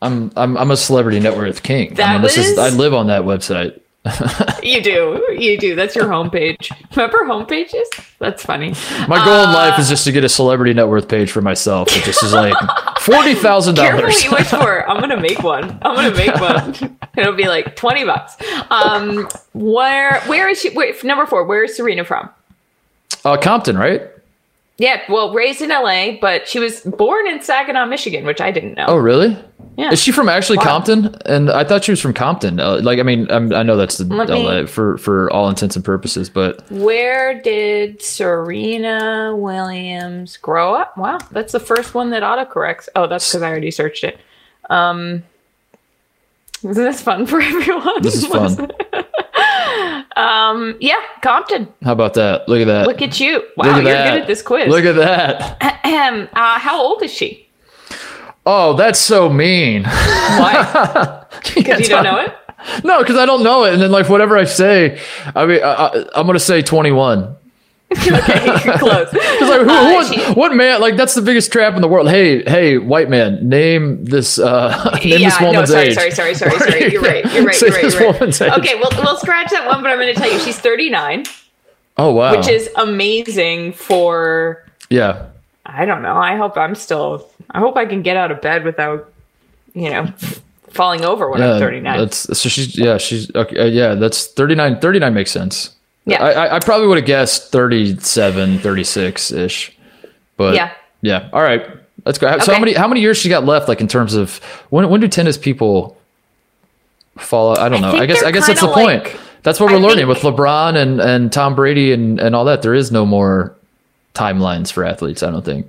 Speaker 1: I'm I'm I'm a celebrity net worth king. I mean, this is I live on that website. *laughs*
Speaker 2: You do, you do. That's your homepage. Remember homepages? That's funny.
Speaker 1: My goal in
Speaker 2: Uh,
Speaker 1: life is just to get a celebrity net worth page for myself. It just is like *laughs* forty thousand dollars.
Speaker 2: what you wish for. I'm gonna make one. I'm gonna make one. *laughs* It'll be like twenty bucks. Um, where where is she? Where, number four. Where is Serena from?
Speaker 1: Uh, Compton, right?
Speaker 2: Yeah, well, raised in LA, but she was born in Saginaw, Michigan, which I didn't know.
Speaker 1: Oh, really?
Speaker 2: yeah.
Speaker 1: Is she from actually
Speaker 2: Wow.
Speaker 1: Compton? And I thought she was from Compton. Uh, like, I mean, I'm, I know that's the
Speaker 2: Let me-
Speaker 1: for for all intents and purposes, but
Speaker 2: Where did Serena Williams grow up? Wow, that's the first one that autocorrects. Oh, that's because I already searched it. Um, *laughs* isn't this fun for everyone?
Speaker 1: this is fun. *laughs*
Speaker 2: um, yeah, Compton.
Speaker 1: How about that? Look at that.
Speaker 2: Look at you. Wow,
Speaker 1: at
Speaker 2: you're
Speaker 1: that.
Speaker 2: good at this quiz.
Speaker 1: Look at that.
Speaker 2: Ahem. uh, how old is she?
Speaker 1: Oh, that's so mean.
Speaker 2: Why? *laughs* Because you don't know it?
Speaker 1: No, because I don't know it. And then, like, whatever I say, I mean, I, I, I'm going to say 21. *laughs*
Speaker 2: okay, *laughs* close.
Speaker 1: Because like, who,
Speaker 2: Uh,
Speaker 1: what,
Speaker 2: she-
Speaker 1: what man? Like, that's the biggest trap in the world. Hey, hey, white man, name this. uh *laughs* Name
Speaker 2: yeah,
Speaker 1: this woman's
Speaker 2: no, sorry,
Speaker 1: age.
Speaker 2: sorry, sorry, sorry, sorry. You're right. You're right. You're right. You're right. Okay, we'll we'll scratch that one, but I'm going to tell you she's 39,
Speaker 1: Oh wow.
Speaker 2: which is amazing for.
Speaker 1: yeah.
Speaker 2: I don't know. I hope I'm still. I hope I can get out of bed without, you know, falling over when
Speaker 1: Yeah,
Speaker 2: I'm 39.
Speaker 1: That's so she's yeah she's okay uh, yeah that's 39 39 makes sense.
Speaker 2: Yeah.
Speaker 1: I I, I probably would have guessed 37 36 ish, but
Speaker 2: Yeah.
Speaker 1: yeah all right let's go. So how many how many years she got left like in terms of when when do tennis people fall? I don't know. I,
Speaker 2: think
Speaker 1: guess I guess that's the
Speaker 2: kinda
Speaker 1: point. that's what we're learning
Speaker 2: think-
Speaker 1: with LeBron and and Tom Brady and and all that. There is no more timelines for athletes. I don't think.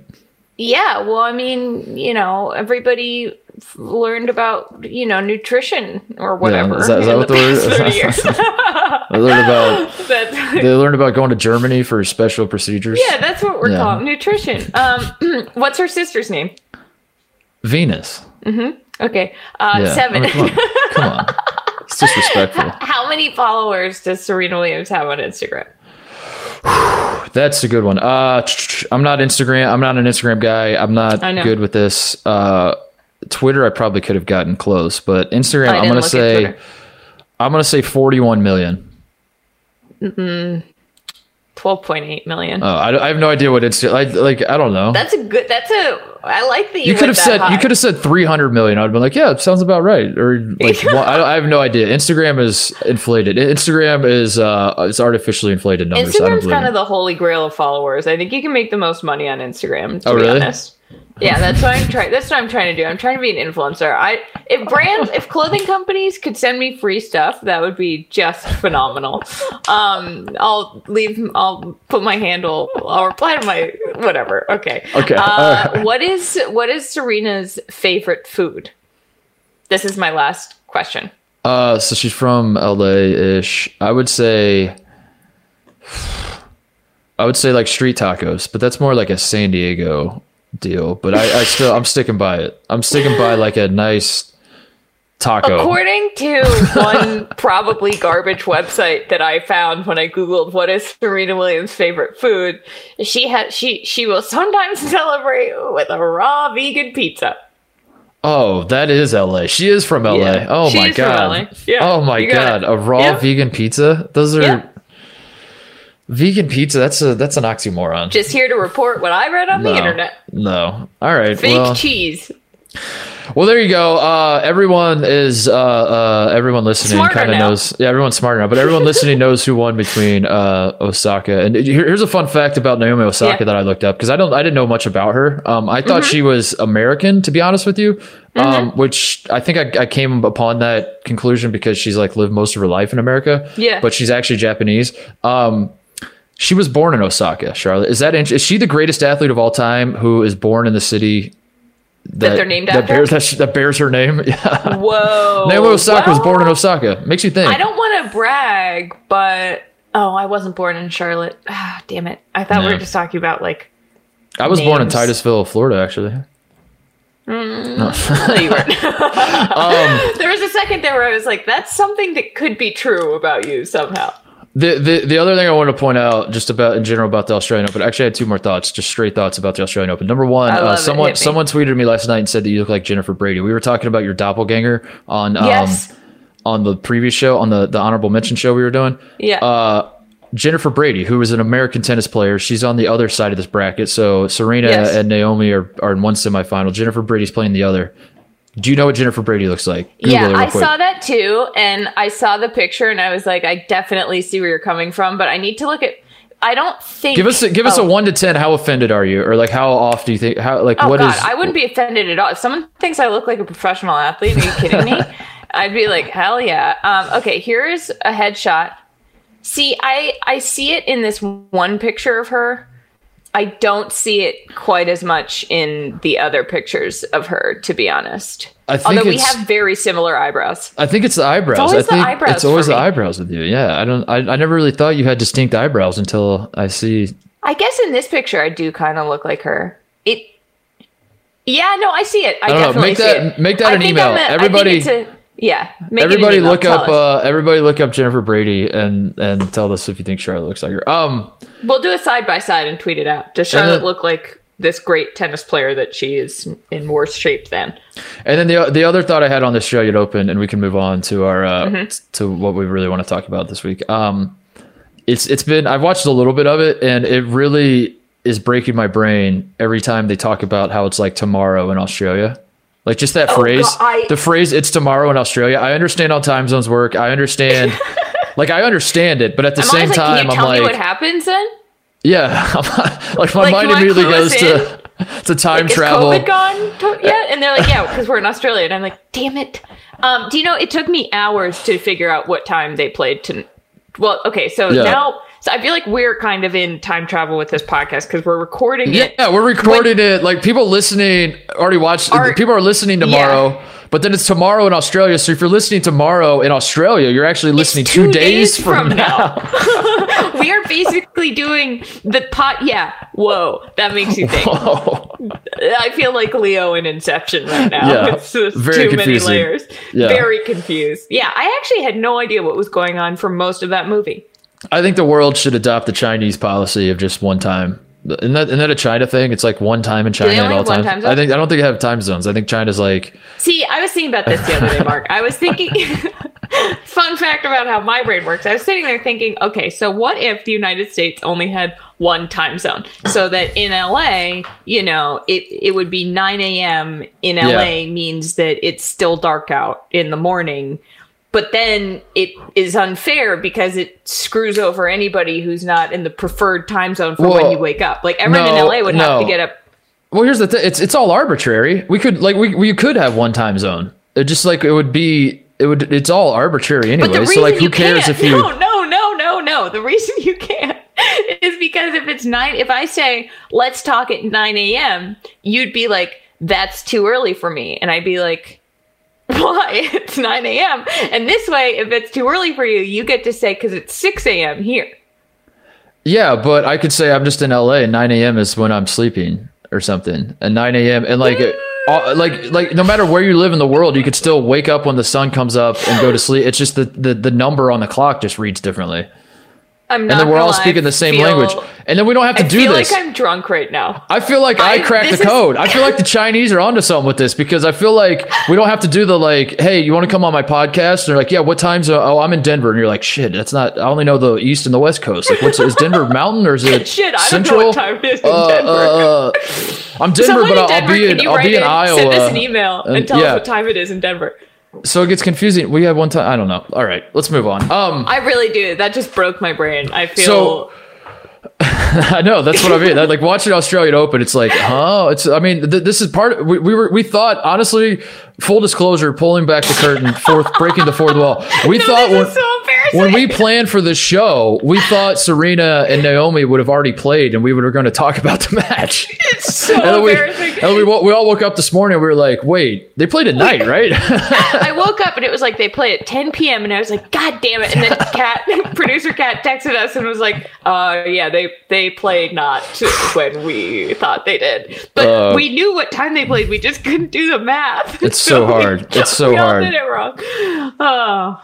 Speaker 2: Yeah, well, I mean, you know, everybody learned about you know nutrition or whatever Yeah,
Speaker 1: is that- is that what
Speaker 2: the
Speaker 1: the word-
Speaker 2: past thirty years.
Speaker 1: I *laughs* learned about
Speaker 2: That's-
Speaker 1: they learned about going to Germany for special procedures.
Speaker 2: yeah, that's what we're
Speaker 1: Yeah.
Speaker 2: calling nutrition. Um, *clears throat* what's her sister's name?
Speaker 1: Venus.
Speaker 2: Okay, uh,
Speaker 1: Yeah.
Speaker 2: seven.
Speaker 1: I mean, come on. Come on. It's disrespectful. *laughs*
Speaker 2: How many followers does Serena Williams have on Instagram? *sighs*
Speaker 1: That's a good one. Uh, *tsk* I'm not Instagram. I'm not an Instagram guy. I'm not good with this. Uh, Twitter, I probably could have gotten close, but Instagram, I'm gonna say, I'm gonna say 41 million.
Speaker 2: Mm. 12.8 million.
Speaker 1: Oh, I, I have no idea what Insta. Like, like I don't know.
Speaker 2: that's a good. That's a. I like that you.
Speaker 1: you could have said you could have said 300 million. I'd been like, yeah, it sounds about right. Or *laughs* like, well, I, I have no idea. Instagram is inflated. Instagram is uh, it's artificially inflated numbers.
Speaker 2: Instagram's kind of the holy grail of followers. I think you can make the most money on Instagram. To
Speaker 1: Oh,
Speaker 2: be
Speaker 1: really?
Speaker 2: honest. Yeah, that's what I'm trying. That's what I'm trying to do. I'm trying to be an influencer. I if brands, if clothing companies could send me free stuff, that would be just phenomenal. Um, I'll leave. I'll put my handle. I'll reply to my whatever. Okay.
Speaker 1: Okay,
Speaker 2: Uh. *laughs* What is what is Serena's favorite food? This is my last question.
Speaker 1: Uh, so she's from LA ish. I would say, I would say like street tacos, but that's more like a San Diego deal. But I, I still, I'm sticking by it. I'm sticking by like a nice taco.
Speaker 2: According to one probably garbage website that I found when I googled what is Serena Williams' favorite food, she has she she will sometimes *laughs* celebrate with a raw vegan pizza.
Speaker 1: Oh, that is LA. She is from LA.
Speaker 2: Yeah.
Speaker 1: Oh my god.
Speaker 2: Yeah,
Speaker 1: oh my god. A raw vegan pizza? Those are. Vegan pizza. That's a that's an oxymoron.
Speaker 2: Just here to report what I read on
Speaker 1: no.
Speaker 2: the internet.
Speaker 1: No. All right.
Speaker 2: Fake
Speaker 1: well,
Speaker 2: cheese.
Speaker 1: well, there you go. Uh, everyone is uh, uh, everyone listening kind of knows. Yeah, everyone's smart now, but everyone listening knows who won between uh, Osaka and here- here's a fun fact about Naomi Osaka
Speaker 2: Yeah. Mm-hmm.
Speaker 1: that I looked up because I don't I didn't know much about her. Um, I thought she was American, to be honest with you. Um, which I think I, I came upon that conclusion because she's like lived most of her life in America.
Speaker 2: Yeah.
Speaker 1: but she's actually Japanese. Um, she was born in Osaka, Charlotte. Is that is she the greatest athlete of all time who is born in the city that,
Speaker 2: they're named
Speaker 1: that
Speaker 2: after?
Speaker 1: bears that, sh- that bears her name? *laughs* Yeah.
Speaker 2: Whoa.
Speaker 1: Naomi Osaka was born in Osaka. Makes you think.
Speaker 2: I don't want to brag, but oh, I wasn't born in Charlotte. Ah, damn it. I thought we
Speaker 1: Yeah.
Speaker 2: were just talking about like
Speaker 1: I was born in. Titusville, Florida, actually.
Speaker 2: No, you weren't. *laughs*
Speaker 1: Um, *laughs*
Speaker 2: there was a second there where I was like, that's something that could be true about you somehow.
Speaker 1: The, the the other thing I want to point out, just about in general about the Australian Open, actually I had two more thoughts, just straight thoughts about the Australian Open. Number one, uh, someone someone tweeted me last night and said that you look like Jennifer Brady. We were talking about your doppelganger on um,
Speaker 2: yes.
Speaker 1: on the previous show, on the the honorable mention show we were doing.
Speaker 2: Yeah.
Speaker 1: Uh, Jennifer Brady, who is an American tennis player, she's on the other side of this bracket. So Serena
Speaker 2: Yes.
Speaker 1: and Naomi are, are in one semifinal. Jennifer Brady's playing the other. Do you know what Jennifer Brady looks like? Google
Speaker 2: yeah, I
Speaker 1: quick.
Speaker 2: saw that too, and I saw the picture, and I was like, I definitely see where you're coming from, but I need to look at. I don't think.
Speaker 1: Give us a, give us
Speaker 2: oh.
Speaker 1: a one to ten. How offended are you, or like how off do you think? How like
Speaker 2: Oh
Speaker 1: what is?
Speaker 2: God, I wouldn't be offended at all. If someone thinks I look like a professional athlete, are you kidding me? *laughs* I'd be like, hell yeah. Um, okay, here's a headshot. See, I I see it in this one picture of her. I don't see it quite as much in the other pictures of her, to be honest.
Speaker 1: I think
Speaker 2: Although we have very similar eyebrows.
Speaker 1: I think it's the eyebrows.
Speaker 2: always
Speaker 1: I
Speaker 2: the
Speaker 1: think
Speaker 2: eyebrows
Speaker 1: it's always the
Speaker 2: me.
Speaker 1: eyebrows with you. Yeah, I don't. I, I never really thought you had distinct eyebrows until I see.
Speaker 2: I guess in this picture, I do kind of look like her. It. Yeah, no, I see it. I,
Speaker 1: I don't know.
Speaker 2: definitely
Speaker 1: Make
Speaker 2: see
Speaker 1: that-
Speaker 2: it.
Speaker 1: make that
Speaker 2: I
Speaker 1: an email.
Speaker 2: A-
Speaker 1: Everybody-
Speaker 2: it's a- yeah.
Speaker 1: Everybody look up. Uh, everybody look up Jennifer Brady and and tell us if you think Charlotte looks like her. Um.
Speaker 2: We'll do a side by side and tweet it out. Does Charlotte
Speaker 1: then-
Speaker 2: look like this great tennis player that she is in worse shape than?
Speaker 1: And then the the other thought I had on the Australian Open, and we can move on to our uh,
Speaker 2: Mm-hmm.
Speaker 1: to what we really want to talk about this week. Um, it's it's been I've watched a little bit of it, and it really is breaking my brain every time they talk about how it's like tomorrow in Australia. Like just that
Speaker 2: Oh,
Speaker 1: phrase,
Speaker 2: God, I-
Speaker 1: the phrase "it's tomorrow in Australia." I understand how time zones work. I understand, *laughs* like I understand it, but at the
Speaker 2: I'm
Speaker 1: same
Speaker 2: like,
Speaker 1: time,
Speaker 2: can you
Speaker 1: I'm
Speaker 2: like, me what happens then?
Speaker 1: yeah, *laughs* like my
Speaker 2: Like,
Speaker 1: mind immediately goes
Speaker 2: us
Speaker 1: to to time
Speaker 2: Like,
Speaker 1: travel.
Speaker 2: Is COVID gone to- yet? And they're like, yeah, because we're in Australia. And I'm like, damn it. Um, do you know, it took me hours to figure out what time they played to. Well, okay, so
Speaker 1: Yeah.
Speaker 2: now, so I feel like we're kind of in time travel with this podcast because we're recording it.
Speaker 1: Yeah, we're recording it. Like people listening already watched.
Speaker 2: Are-
Speaker 1: people are listening tomorrow, but then it's tomorrow in Australia. So if you're listening tomorrow in Australia, you're actually listening two, days, from, now. *laughs*
Speaker 2: we are basically doing the pot. Yeah, whoa, that makes you think.
Speaker 1: Oh,
Speaker 2: I feel like Leo in Inception right now.
Speaker 1: Yeah,
Speaker 2: it's just
Speaker 1: very
Speaker 2: too many layers.
Speaker 1: Yeah.
Speaker 2: Very confused. Yeah, I actually had no idea what was going on for most of that movie.
Speaker 1: I think the world should adopt the Chinese policy of just one time. Isn't that, isn't that a China thing? It's like one time in China at all times.
Speaker 2: time?
Speaker 1: I think I don't think they have time zones. I think China's like
Speaker 2: See, I was thinking about this the other day, Mark. I was thinking, *laughs* fun fact about how my brain works. I was sitting there thinking, okay, so what if the United States only had one time zone? So that in LA, you know, it, it would be 9 a.m. in LA
Speaker 1: Yeah.
Speaker 2: means that it's still dark out in the morning. But then it is unfair because it screws over anybody who's not in the preferred time zone for when you wake up. Like everyone in LA would have to get up.
Speaker 1: Well, here's the thing. It's it's all arbitrary. We could like we we could have one time zone. It just like it would be it would it's all arbitrary anyway. So like who cares
Speaker 2: can't,
Speaker 1: if you *laughs*
Speaker 2: no, no, no, no, no. The reason you can't *laughs* is because if it's nine, if I say let's talk at nine a.m., you'd be like, "That's too early for me," and I'd be like, *laughs* "Why? It's nine a.m." And this way, if it's too early for you, you get to say because it's six a.m. here.
Speaker 1: Yeah, but I could say I'm just in LA and 9 a.m. is when I'm sleeping or something. And 9 a.m. and like uh, like like no matter where you live in the world, you could still wake up when the sun comes up and go to sleep. It's just the the, the number on the clock just reads differently.
Speaker 2: I'm not.
Speaker 1: And then we're all
Speaker 2: lie,
Speaker 1: speaking the same
Speaker 2: feel-
Speaker 1: language. And then we don't have to do that.
Speaker 2: I feel
Speaker 1: this.
Speaker 2: like I'm drunk right now.
Speaker 1: I feel like I,
Speaker 2: I-
Speaker 1: cracked the
Speaker 2: this is-
Speaker 1: code. I feel like the *laughs* Chinese are onto something with this because I feel like we don't have to do the like, hey, you want to come on my podcast? And they're like, yeah, what time's? Uh, oh, I'm in Denver, and you're like, shit, that's not. I only know the east and the west coast. Like, what's is Denver Mountain or is it *laughs*
Speaker 2: Shit, I
Speaker 1: Central?
Speaker 2: don't know time it is in
Speaker 1: Uh,
Speaker 2: Denver.
Speaker 1: uh, uh, I'm Denver,
Speaker 2: Someone
Speaker 1: but I'll,
Speaker 2: Denver,
Speaker 1: I'll be in I'll be in
Speaker 2: in,
Speaker 1: Iowa.
Speaker 2: Send us an email and,
Speaker 1: and-
Speaker 2: tell
Speaker 1: yeah.
Speaker 2: us what time it is in Denver.
Speaker 1: So it gets confusing. We had one time. I don't know. All right, let's move on. Um,
Speaker 2: I really do. That just broke my brain. I feel
Speaker 1: So- *laughs* I know that's what I mean. Like watching Australian Open, it's like, oh, it's. I mean, th- this is part. we, we were we thought honestly, full disclosure, pulling back the curtain, fourth breaking the fourth wall. We
Speaker 2: No,
Speaker 1: thought
Speaker 2: this
Speaker 1: when, we planned for the show, we thought Serena and Naomi would have already played, and we were going to talk about the match. *laughs*
Speaker 2: it's so
Speaker 1: And then we,
Speaker 2: embarrassing.
Speaker 1: and we, we all woke up this morning. and We were like, wait, they played at night, right? *laughs*
Speaker 2: I *laughs* woke up and it was like they play at 10 p.m. and I was like, God damn it! And then Cat, producer Cat, texted us and was like, "Uh, yeah, they they played not when we thought they did, but
Speaker 1: Uh,
Speaker 2: we knew what time they played. We just couldn't do the math.
Speaker 1: It's so
Speaker 2: we-
Speaker 1: hard. It's so
Speaker 2: we all
Speaker 1: hard.
Speaker 2: did it wrong. Oh.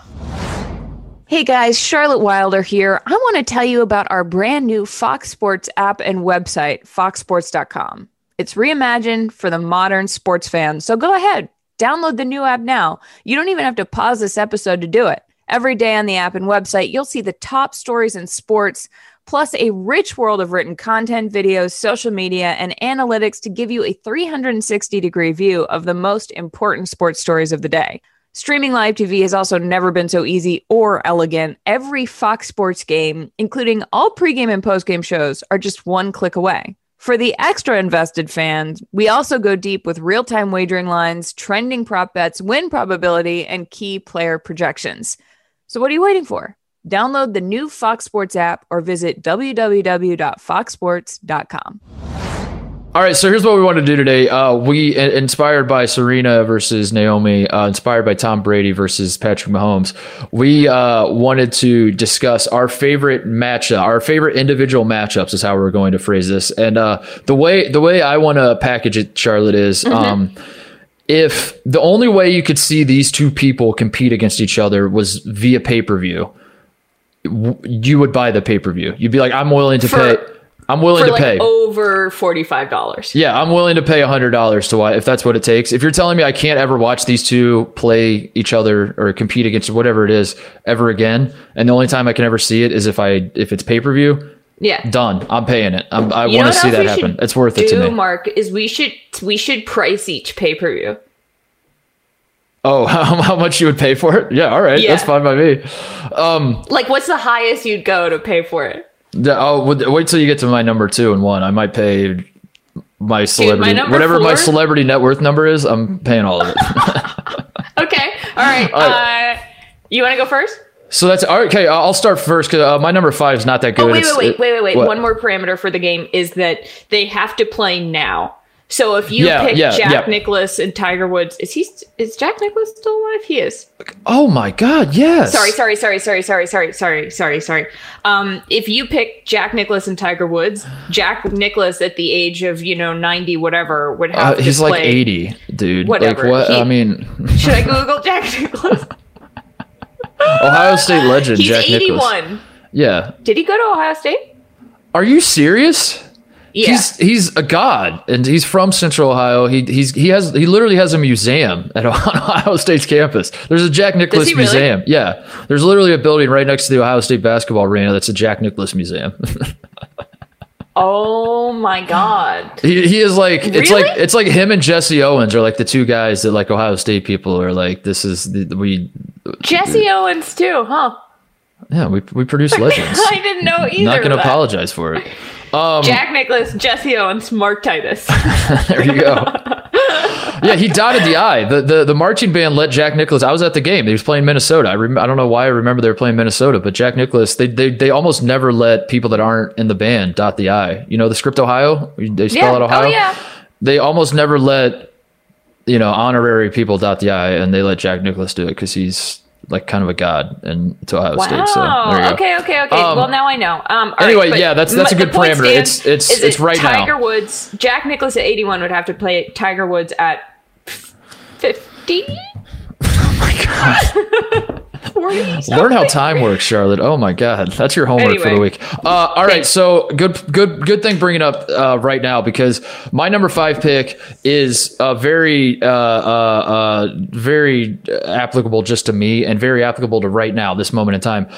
Speaker 2: Hey guys, Charlotte Wilder here. I want to tell you about our brand new Fox Sports app and website, foxsports.com. It's reimagined for the modern sports fan. So go ahead, download the new app now. You don't even have to pause this episode to do it. Every day on the app and website, you'll see the top stories in sports, plus a rich world of written content, videos, social media, and analytics to give you a 360 degree view of the most important sports stories of the day. Streaming live TV has also never been so easy or elegant. Every Fox Sports game, including all pregame and postgame shows, are just one click away. For the extra invested fans, we also go deep with real time wagering lines, trending prop bets, win probability, and key player projections. So, what are you waiting for? Download the new Fox Sports app or visit www.foxsports.com.
Speaker 1: All right, so here's what we want to do today. Uh, we inspired by Serena versus Naomi, uh, inspired by Tom Brady versus Patrick Mahomes. We uh, wanted to discuss our favorite matchup, our favorite individual matchups, is how we're going to phrase this. And uh, the way the way I want to package it, Charlotte, is. Um, if the only way you could see these two people compete against each other was via pay per view, you would buy the pay per view. You'd be like, I'm willing to
Speaker 2: For-
Speaker 1: pay. I'm willing to
Speaker 2: like
Speaker 1: pay.
Speaker 2: over $45.
Speaker 1: Yeah, I'm willing to pay hundred dollars to watch if that's what it takes. If you're telling me I can't ever watch these two play each other or compete against whatever it is ever again, and the only time I can ever see it is if I if it's pay per view,
Speaker 2: Yeah.
Speaker 1: done. I'm paying it. I'm, I want to see that happen. It's worth it to
Speaker 2: do,
Speaker 1: me.
Speaker 2: Mark, is we should we should price each pay per view.
Speaker 1: oh, *laughs* how, how much you would pay for it? Yeah, all right,
Speaker 2: Yeah.
Speaker 1: that's fine by me. Um,
Speaker 2: Like, what's the highest you'd go to pay for it?
Speaker 1: The- I'll wait till you get to my number two and one. I might pay my celebrity
Speaker 2: number
Speaker 1: whatever my celebrity net worth number is. I'm paying all of it. *laughs*
Speaker 2: Okay, all right.
Speaker 1: All right.
Speaker 2: Uh, you want to go first?
Speaker 1: so that's all right, okay. I'll start first because uh, my number five is not that good.
Speaker 2: Oh, wait, wait, wait,
Speaker 1: it-
Speaker 2: wait, wait, wait. One more parameter for the game is that they have to play now. So if you
Speaker 1: Yeah,
Speaker 2: pick
Speaker 1: yeah,
Speaker 2: Jack
Speaker 1: yeah.
Speaker 2: Nicklaus and Tiger Woods, is he is Jack Nicklaus still alive? He is.
Speaker 1: Oh my God! Yes.
Speaker 2: Sorry, sorry, sorry, sorry, sorry, sorry, sorry, sorry, sorry. Um, if you pick Jack Nicklaus and Tiger Woods, Jack Nicklaus at the age of you know ninety whatever would have
Speaker 1: Uh, he's like eighty, dude.
Speaker 2: Whatever.
Speaker 1: Like what?
Speaker 2: He-
Speaker 1: I mean,
Speaker 2: Should I *laughs* Google Jack Nicklaus?
Speaker 1: Ohio State legend
Speaker 2: He's
Speaker 1: Jack Nicklaus.
Speaker 2: eighty-one.
Speaker 1: Yeah.
Speaker 2: Did he go to Ohio State?
Speaker 1: Are you serious?
Speaker 2: Yeah.
Speaker 1: He's he's a god, and he's from Central Ohio. He he's he has he literally has a museum at *laughs* Ohio State's campus. There's a Jack Nicklaus
Speaker 2: really?
Speaker 1: museum. Yeah, there's literally a building right next to the Ohio State basketball arena that's a Jack Nicklaus museum. *laughs*
Speaker 2: oh my god.
Speaker 1: he, he is like it's like it's like him and Jesse Owens are like the two guys that like Ohio State people are like this is the, we
Speaker 2: Jesse Owens too, huh?
Speaker 1: yeah we we produce legends. *laughs*
Speaker 2: I didn't know either.
Speaker 1: Not going to apologize for it. Um,
Speaker 2: Jack Nicklaus, Jesse Owens, Mark Titus. *laughs*
Speaker 1: there you go. yeah, he dotted the I. The, the the marching band let Jack Nicklaus. I was at the game. He was playing Minnesota. I rem, I don't know why I remember they were playing Minnesota, but Jack Nicklaus. They, they they almost never let people that aren't in the band dot the I. You know the script Ohio. They spell
Speaker 2: Yeah.
Speaker 1: out Ohio.
Speaker 2: Oh, yeah.
Speaker 1: They almost never let you know honorary people dot the I, and they let Jack Nicklaus do it because he's like kind of a god in to Ohio
Speaker 2: Wow.
Speaker 1: State. So there you go.
Speaker 2: okay, okay, okay.
Speaker 1: Um,
Speaker 2: well, now I know. Um,
Speaker 1: anyway,
Speaker 2: but
Speaker 1: yeah, that's- that's a good parameter.
Speaker 2: stands
Speaker 1: It's- it's- it's right now.
Speaker 2: Tiger Woods, Jack Nicklaus at 81 would have to play Tiger Woods at 50. *laughs* *laughs* *laughs*
Speaker 1: Learn how time works, Charlotte. Oh my God, that's your homework anyway. for the week. Uh, all right, so good, good, good thing bringing up uh, right now because my number five pick is uh, very, uh, uh, uh, very applicable just to me and very applicable to right now, this moment in time.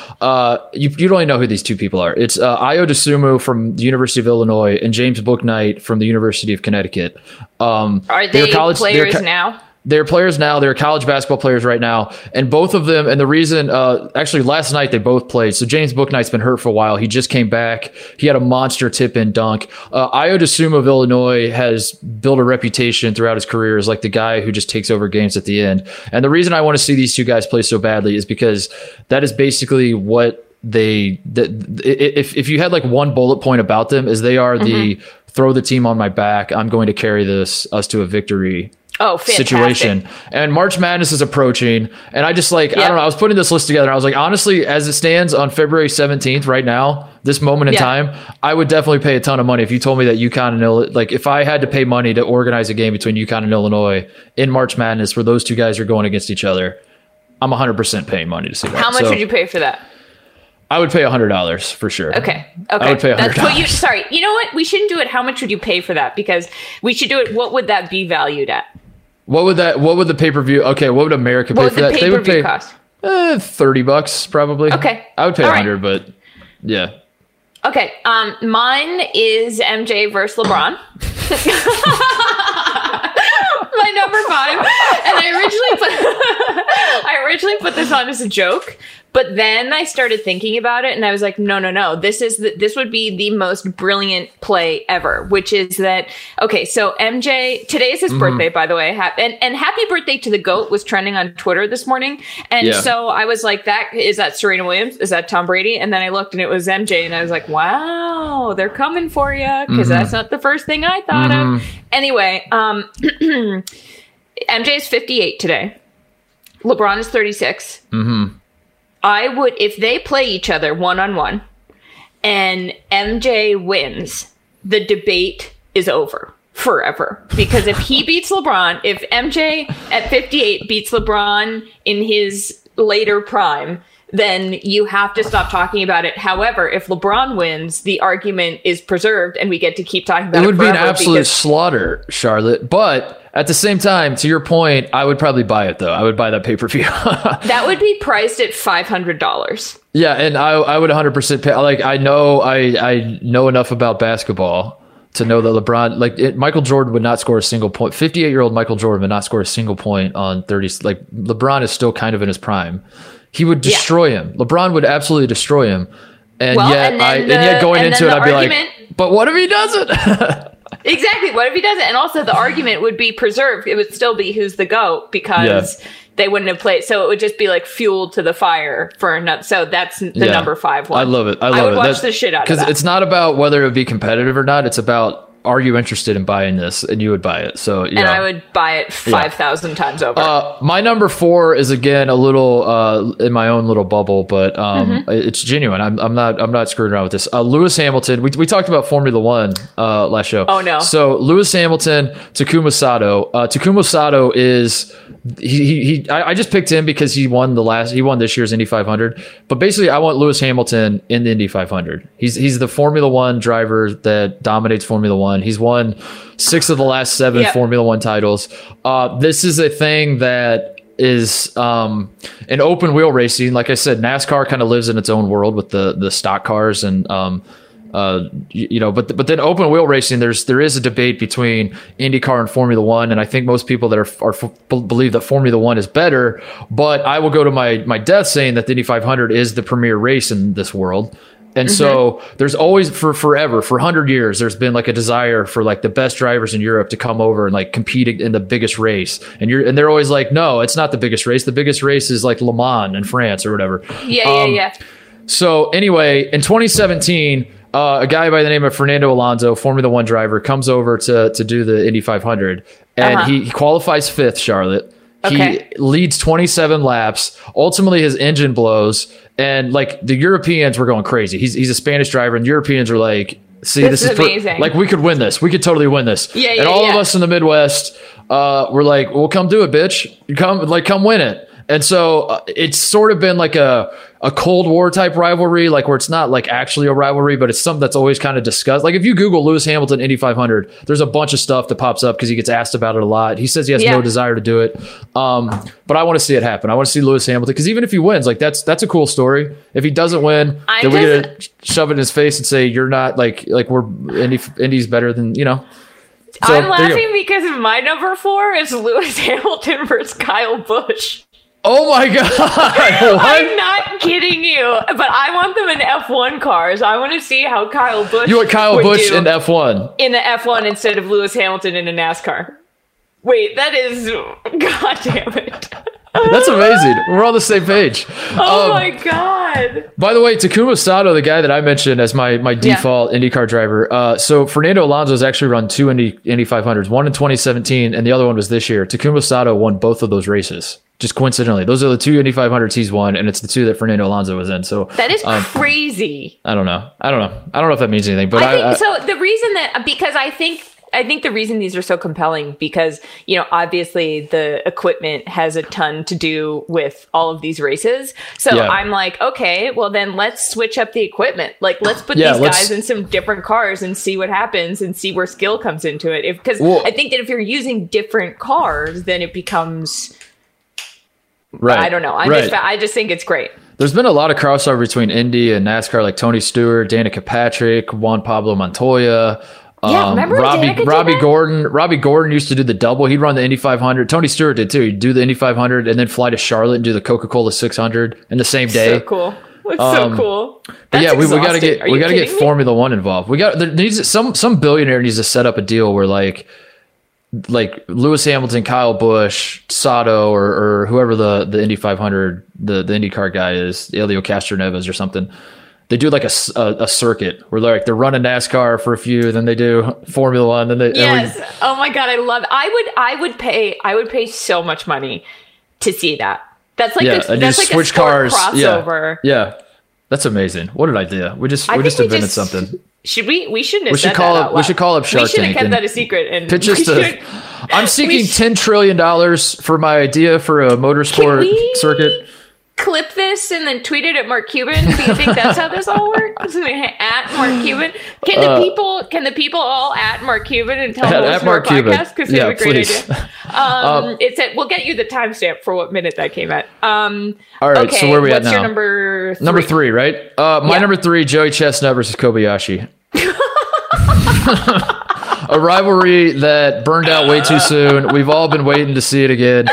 Speaker 1: you, you don't even know who these two people are. It's uh, Ayo Dosunmu from the University of Illinois and James Bouknight from the University of Connecticut.
Speaker 2: Um, are they college, players now?
Speaker 1: They're players now. They're college basketball players right now, and both of them. And the reason, uh, actually, last night they both played. So James Bouknight's been hurt for a while. He just came back. He had a monster tip in dunk. Uh, Ayo Dosunmu of Illinois has built a reputation throughout his career as like the guy who just takes over games at the end. And the reason I want to see these two guys play so badly is because that is basically what they. The, if if you had like one bullet point about them, is they are mm-hmm. the throw the team on my back. I'm going to carry this us to a victory
Speaker 2: oh, fantastic.
Speaker 1: situation. And March Madness is approaching. And I just like. I don't know, I was putting this list together. I was like, honestly, as it stands on February 17th, right now, this moment in time, I would definitely pay a ton of money if you told me that UConn and Illinois, like if I had to pay money to organize a game between UConn and Illinois in March Madness where those two guys are going against each other, I'm 100% paying money to see that.
Speaker 2: How much so, would you pay for that?
Speaker 1: I would pay hundred dollars for sure.
Speaker 2: Okay. Okay. I would pay hundred dollars. Sorry. You know what? We shouldn't do it. How much would you pay for that? Because we should do it. What would that be valued at?
Speaker 1: What would that? What would the pay per view? Okay, what would America pay
Speaker 2: what
Speaker 1: for that?
Speaker 2: They would pay cost?
Speaker 1: Eh, thirty bucks probably.
Speaker 2: Okay,
Speaker 1: I would pay hundred, right. but yeah.
Speaker 2: Okay, um, mine is MJ versus LeBron. *laughs* My number five, and I originally put *laughs* I originally put this on as a joke, but then I started thinking about it and I was like, no, no, no. This is the, this would be the most brilliant play ever, which is that okay, so MJ today is his mm-hmm. birthday, by the way. Ha- and and happy birthday to the GOAT was trending on Twitter this morning. And yeah. so I was like, that is that Serena Williams? Is that Tom Brady? And then I looked and it was MJ and I was like, wow, they're coming for you because mm-hmm. that's not the first thing I thought mm-hmm. of. Anyway, um *clears throat* MJ is 58 today. LeBron is 36.
Speaker 1: Mm-hmm.
Speaker 2: I would if they play each other one on one and MJ wins, the debate is over forever. Because if he beats LeBron, if MJ at 58 beats LeBron in his later prime, then you have to stop talking about it. However, if LeBron wins, the argument is preserved and we get to keep talking about
Speaker 1: it. It would be an absolute because- slaughter, Charlotte. But at the same time, to your point, I would probably buy it though. I would buy that pay per view. *laughs*
Speaker 2: that would be priced at five hundred dollars.
Speaker 1: Yeah, and I I would one hundred percent pay. Like I know I I know enough about basketball to know that LeBron, like it, Michael Jordan, would not score a single point. Fifty eight year old Michael Jordan would not score a single point on thirty. Like LeBron is still kind of in his prime. He would destroy yeah. him. LeBron would absolutely destroy him. And well, yet, and I the, and yet going into it, I'd be like, but what if he doesn't? *laughs*
Speaker 2: Exactly. What if he doesn't? And also, the argument would be preserved. It would still be who's the goat because yeah. they wouldn't have played. So it would just be like fuel to the fire for another. So that's the yeah. number five one.
Speaker 1: I love it. I love I
Speaker 2: would
Speaker 1: it.
Speaker 2: Watch that's, the shit out because
Speaker 1: it's not about whether it would be competitive or not. It's about are you interested in buying this? And you would buy it. So yeah.
Speaker 2: And I would buy it 5,000 yeah. times over.
Speaker 1: Uh, my number four is again a little uh, in my own little bubble, but um, mm-hmm. it's genuine. I'm, I'm, not I'm not screwing around with this. Uh, Lewis Hamilton. We, we talked about Formula One uh, last show.
Speaker 2: Oh no.
Speaker 1: So Lewis Hamilton, Takuma Sato. Uh, Takuma Sato is he, he, he I, I, just picked him because he won the last he won this year's Indy 500. But basically, I want Lewis Hamilton in the Indy 500. He's he's the Formula One driver that dominates Formula One. He's won six of the last seven yep. Formula One titles. Uh, this is a thing that is um, an open wheel racing. Like I said, NASCAR kind of lives in its own world with the the stock cars and um, uh, you, you, know, but but then open wheel racing, there's there is a debate between IndyCar and Formula One, and I think most people that are are believe that Formula One is better. But I will go to my my death saying that the Indy 500 is the premier race in this world. And mm-hmm. so there's always for forever, for 100 years, there's been like a desire for like the best drivers in Europe to come over and like compete in the biggest race. And you're and they're always like, no, it's not the biggest race. The biggest race is like Le Mans in France or whatever.
Speaker 2: Yeah, um, yeah, yeah.
Speaker 1: So anyway, in 2017, uh, a guy by the name of Fernando Alonso, Formula One driver, comes over to to do the Indy 500, and uh-huh. he, he, qualifies fifth. Charlotte. Okay. He leads 27 laps. Ultimately, his engine blows, and like the Europeans were going crazy. He's he's a Spanish driver, and Europeans are like, "See, this, this is, is amazing. Like we could win this. We could totally win this."
Speaker 2: Yeah, yeah
Speaker 1: And all
Speaker 2: yeah.
Speaker 1: of us in the Midwest, uh, we're like, "Well, come do it, bitch. Come like come win it." And so uh, it's sort of been like a a Cold War type rivalry, like where it's not like actually a rivalry, but it's something that's always kind of discussed. Like if you Google Lewis Hamilton Indy 500, there's a bunch of stuff that pops up because he gets asked about it a lot. He says he has
Speaker 2: Yeah.
Speaker 1: no desire to do it, um, but I want to see it happen. I want to see Lewis Hamilton because even if he wins, like that's that's a cool story. If he doesn't win,
Speaker 2: I'm
Speaker 1: then we get to shove it in his face and say you're not like like we're Indy Indy's better than you know. So,
Speaker 2: I'm
Speaker 1: there you go.
Speaker 2: laughing because my number four is Lewis *laughs* Hamilton versus Kyle Busch.
Speaker 1: Oh my god! *laughs*
Speaker 2: I'm not kidding you, but I want them in F1 cars. I want to see how Kyle Busch.
Speaker 1: You want Kyle Busch in F one?
Speaker 2: in the F1 instead of Lewis Hamilton in a NASCAR. Wait, that is. *laughs* God damn it.
Speaker 1: That's amazing. We're on the same page.
Speaker 2: Oh
Speaker 1: Um,
Speaker 2: my god.
Speaker 1: By the way, Takuma Sato, the guy that I mentioned as my my default IndyCar driver. Uh, so Fernando Alonso has actually run two Indy Indy 500s, one in 2017, and the other one was this year. Takuma Sato won both of those races. Just coincidentally, those are the two Indy 500s he's won, and it's the two that Fernando Alonso was in. So
Speaker 2: That is
Speaker 1: um,
Speaker 2: crazy.
Speaker 1: I don't know. I don't know. I don't know if that means anything, but
Speaker 2: I
Speaker 1: I,
Speaker 2: think
Speaker 1: I-
Speaker 2: so. The reason that because I think I think the reason these are so compelling because you know obviously the equipment has a ton to do with all of these races. So
Speaker 1: Yeah.
Speaker 2: I'm like, okay, well then let's switch up the equipment. Like let's put
Speaker 1: Yeah,
Speaker 2: these
Speaker 1: let's-
Speaker 2: guys in some different cars and see what happens and see where skill comes into it. If because
Speaker 1: Well-
Speaker 2: I think that if you're using different cars, then it becomes
Speaker 1: right.
Speaker 2: I don't know. I
Speaker 1: right.
Speaker 2: just I just think it's great.
Speaker 1: There's been a lot of crossover between Indy and NASCAR, like Tony Stewart, Danica Patrick, Juan Pablo Montoya.
Speaker 2: Yeah, remember when
Speaker 1: Robby
Speaker 2: Robby?
Speaker 1: Gordon. Robby Gordon used to do the double. He'd run the Indy 500. Tony Stewart did too. He'd do the Indy 500 and then fly to Charlotte and do the Coca Cola 600 in the same day.
Speaker 2: So cool. It's
Speaker 1: Um,
Speaker 2: so cool.
Speaker 1: But
Speaker 2: That's
Speaker 1: yeah, we, we gotta get
Speaker 2: Are
Speaker 1: we gotta get
Speaker 2: me?
Speaker 1: Formula One involved. We got there needs some some billionaire needs to set up a deal where like like Lewis Hamilton, Kyle Busch, Sato, or, or whoever the the Indy 500 the the IndyCar guy is, Helio Castroneves or something. They do like a a circuit where they're like they're running NASCAR for a few, then they do Formula One, then they and we-
Speaker 2: Yes. oh my god, I love. I would. I would pay. I would pay so much money to see that. That's like
Speaker 1: yeah,
Speaker 2: a,
Speaker 1: and
Speaker 2: that's like
Speaker 1: switch
Speaker 2: a
Speaker 1: cars.
Speaker 2: crossover.
Speaker 1: Yeah, yeah, that's amazing. What an idea! We just
Speaker 2: I
Speaker 1: we just
Speaker 2: we
Speaker 1: invented
Speaker 2: just-
Speaker 1: something.
Speaker 2: Should we? We shouldn't
Speaker 1: We should call up- we should call up Shark
Speaker 2: We should have
Speaker 1: Tank
Speaker 2: kept that a secret. And
Speaker 1: Pitch *laughs* us to. I'm seeking ten trillion dollars for my idea for a motorsport circuit.
Speaker 2: Clip this and then tweet it at Mark Cuban. Do you think that's how this all works? *laughs* at Mark Cuban. Can the
Speaker 1: Uh,
Speaker 2: people? Can the people all at Mark Cuban and tell
Speaker 1: At- at
Speaker 2: listen to our
Speaker 1: Mark Cuban.
Speaker 2: podcast? Because
Speaker 1: Yeah,
Speaker 2: a great
Speaker 1: please.
Speaker 2: idea. *laughs* Um, it's at. We'll get you the timestamp for what minute that came at. Um,
Speaker 1: All right,
Speaker 2: okay,
Speaker 1: so where are we at
Speaker 2: what's your number? Three?
Speaker 1: Number three, right? Uh, my
Speaker 2: Yeah.
Speaker 1: number three, Joey Chestnut versus Kobayashi. *laughs* a rivalry that burned out way too soon. We've all been waiting to see it again.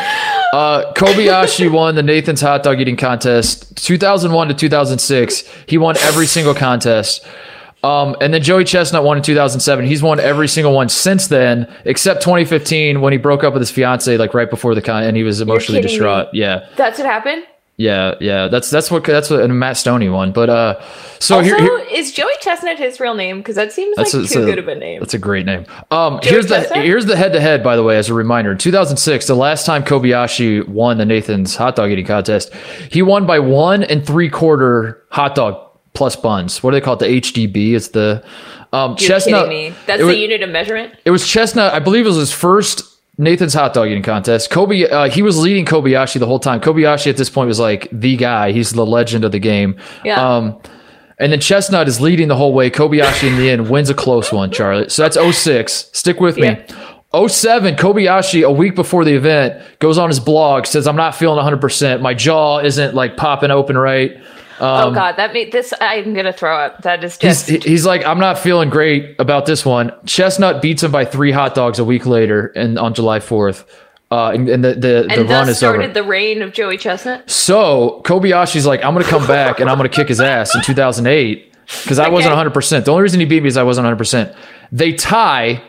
Speaker 1: Uh, Kobayashi won the Nathan's hot dog eating contest 2001 to 2006. He won every single contest. Um, and then Joey Chestnut won in 2007. He's won every single one since then, except 2015 when he broke up with his fiance, like right before the con, and he was emotionally
Speaker 2: kidding me.
Speaker 1: distraught. Yeah.
Speaker 2: That's what happened.
Speaker 1: Yeah, yeah, that's that's what that's what and Matt Stonie won. But uh, so
Speaker 2: Also,
Speaker 1: here, here
Speaker 2: is Joey Chestnut his real name? Because that seems like
Speaker 1: that's
Speaker 2: too
Speaker 1: a,
Speaker 2: good of a name.
Speaker 1: That's a great name. Um, here's the here's the head to head. By the way, as a reminder, in 2006, the last time Kobayashi won the Nathan's hot dog eating contest, he won by one and three quarter hot dog plus buns. What do they call it? The HDB is the um,
Speaker 2: You're
Speaker 1: chestnut.
Speaker 2: That's the
Speaker 1: was-
Speaker 2: unit of measurement.
Speaker 1: it was Chestnut. I believe it was his first Nathan's hot dog eating contest. Kobe, uh, he was leading Kobayashi the whole time. Kobayashi at this point was like the guy. He's the legend of the game.
Speaker 2: Yeah.
Speaker 1: Um, and then Chestnut is leading the whole way. Kobayashi in the end wins a close one, Charlie. So that's 06. Stick with me.
Speaker 2: Yeah.
Speaker 1: 07, Kobayashi, a week before the event, goes on his blog, says, I'm not feeling 100%. My jaw isn't like popping open right.
Speaker 2: Oh God, that made this. I'm gonna throw up. That is
Speaker 1: Um, He's,
Speaker 2: just.
Speaker 1: he's like, I'm not feeling great about this one. Chestnut beats him by three hot dogs a week later and on July 4th. Uh, and, and the, the, the run is
Speaker 2: started
Speaker 1: over.
Speaker 2: the reign of Joey Chestnut.
Speaker 1: so Kobayashi's like, I'm going to come back and I'm going to kick his ass in 2008 because I wasn't 100%. The only reason he beat me is I wasn't 100%. They tie.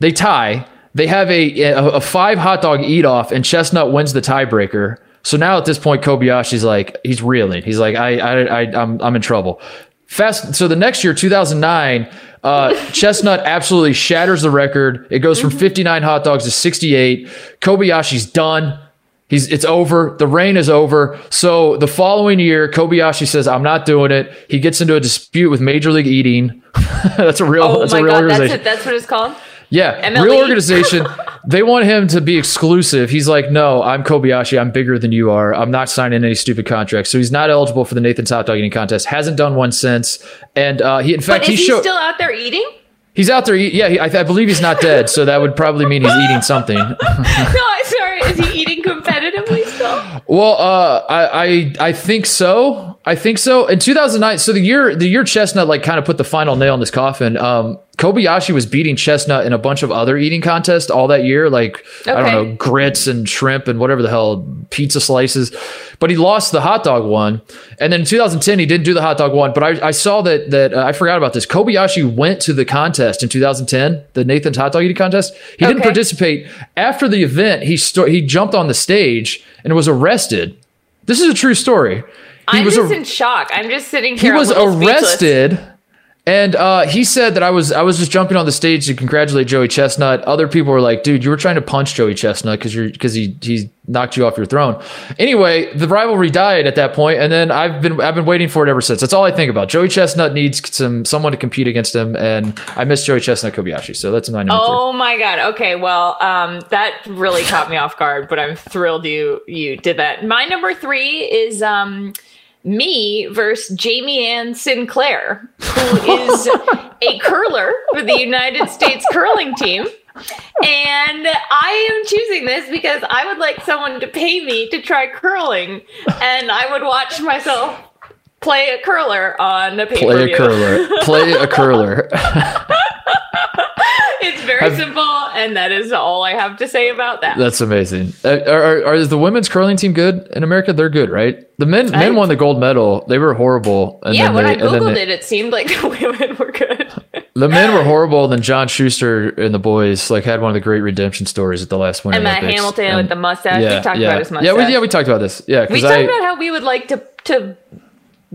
Speaker 1: They tie. They have a, a, a five hot dog eat off and Chestnut wins the tiebreaker. So now at this point, Kobayashi's like, he's reeling. He's like, I, I, I I'm, I'm in trouble. Fast. So the next year, 2009, uh, *laughs* Chestnut absolutely shatters the record. It goes from 59 hot dogs to 68. Kobayashi's done. He's it's over. The reign is over. So the following year, Kobayashi says, "I'm not doing it." He gets into a dispute with Major League Eating. *laughs* that's a real.
Speaker 2: Oh
Speaker 1: that's
Speaker 2: my
Speaker 1: a real
Speaker 2: God, that's it. That's what it's called.
Speaker 1: Yeah,
Speaker 2: MLE.
Speaker 1: real organization. *laughs* they want him to be exclusive. He's like, no, I'm Kobayashi. I'm bigger than you are. I'm not signing any stupid contracts. So he's not eligible for the Nathan's hot dog eating contest. Hasn't done one since. And uh, he, in fact,
Speaker 2: But is he
Speaker 1: showed
Speaker 2: still out there eating?
Speaker 1: he's out there. Yeah, he, I, I believe he's not dead. So that would probably mean he's eating something. *laughs*
Speaker 2: No, I'm sorry. Is he eating competitively still?
Speaker 1: Well, uh, I, I I think so. I think so. In 2009, so the year the year Chestnut like kind of put the final nail in this coffin. Um, Kobayashi was beating Chestnut in a bunch of other eating contests all that year, like I don't know grits and shrimp and whatever the hell pizza slices. But he lost the hot dog one, and then in 2010 he didn't do the hot dog one. But I, I saw that that uh, I forgot about this. Kobayashi went to the contest in 2010, the Nathan's hot dog eating contest. He didn't participate. After the event, he sto- he jumped on the stage and was arrested. This is a true story. He
Speaker 2: I'm
Speaker 1: was
Speaker 2: just
Speaker 1: a-
Speaker 2: in shock. I'm just sitting here.
Speaker 1: he
Speaker 2: was arrested. speechless.
Speaker 1: And uh, he said that I was I was just jumping on the stage to congratulate Joey Chestnut. Other people were like, "Dude, you were trying to punch Joey Chestnut because you're because he he knocked you off your throne." Anyway, the rivalry died at that point, and then I've been I've been waiting for it ever since. That's all I think about. Joey Chestnut needs some someone to compete against him, and I miss Joey Chestnut Kobayashi. So that's my number three.
Speaker 2: Oh my god. Okay, well, um, that really caught me off guard, but I'm thrilled you you did that. My number three is um me versus Jamie Ann Sinclair, who is *laughs* a curler for the United States curling team. And I am choosing this because I would like someone to pay me to try curling, and I would watch myself play a curler on a pay
Speaker 1: Play a curler. Play a curler. *laughs* *laughs*
Speaker 2: It's very
Speaker 1: Have-
Speaker 2: simple, and that is all I have to say about that.
Speaker 1: That's amazing. Uh, Are, are, are is the women's curling team good in America? They're good, right? The men men won the gold medal. They were horrible. And
Speaker 2: yeah,
Speaker 1: then
Speaker 2: when
Speaker 1: they,
Speaker 2: I googled
Speaker 1: they-
Speaker 2: it, it seemed like *laughs* the women were good.
Speaker 1: The men were *laughs* horrible. Then John Shuster and the boys like had one of the great redemption stories at the last Winter
Speaker 2: and Matt
Speaker 1: Olympics.
Speaker 2: Hamilton
Speaker 1: And-
Speaker 2: with the mustache.
Speaker 1: yeah,
Speaker 2: we talked
Speaker 1: yeah.
Speaker 2: about his mustache.
Speaker 1: Yeah, we, yeah, we talked about this. Yeah,
Speaker 2: we talked
Speaker 1: I
Speaker 2: about how we would like to to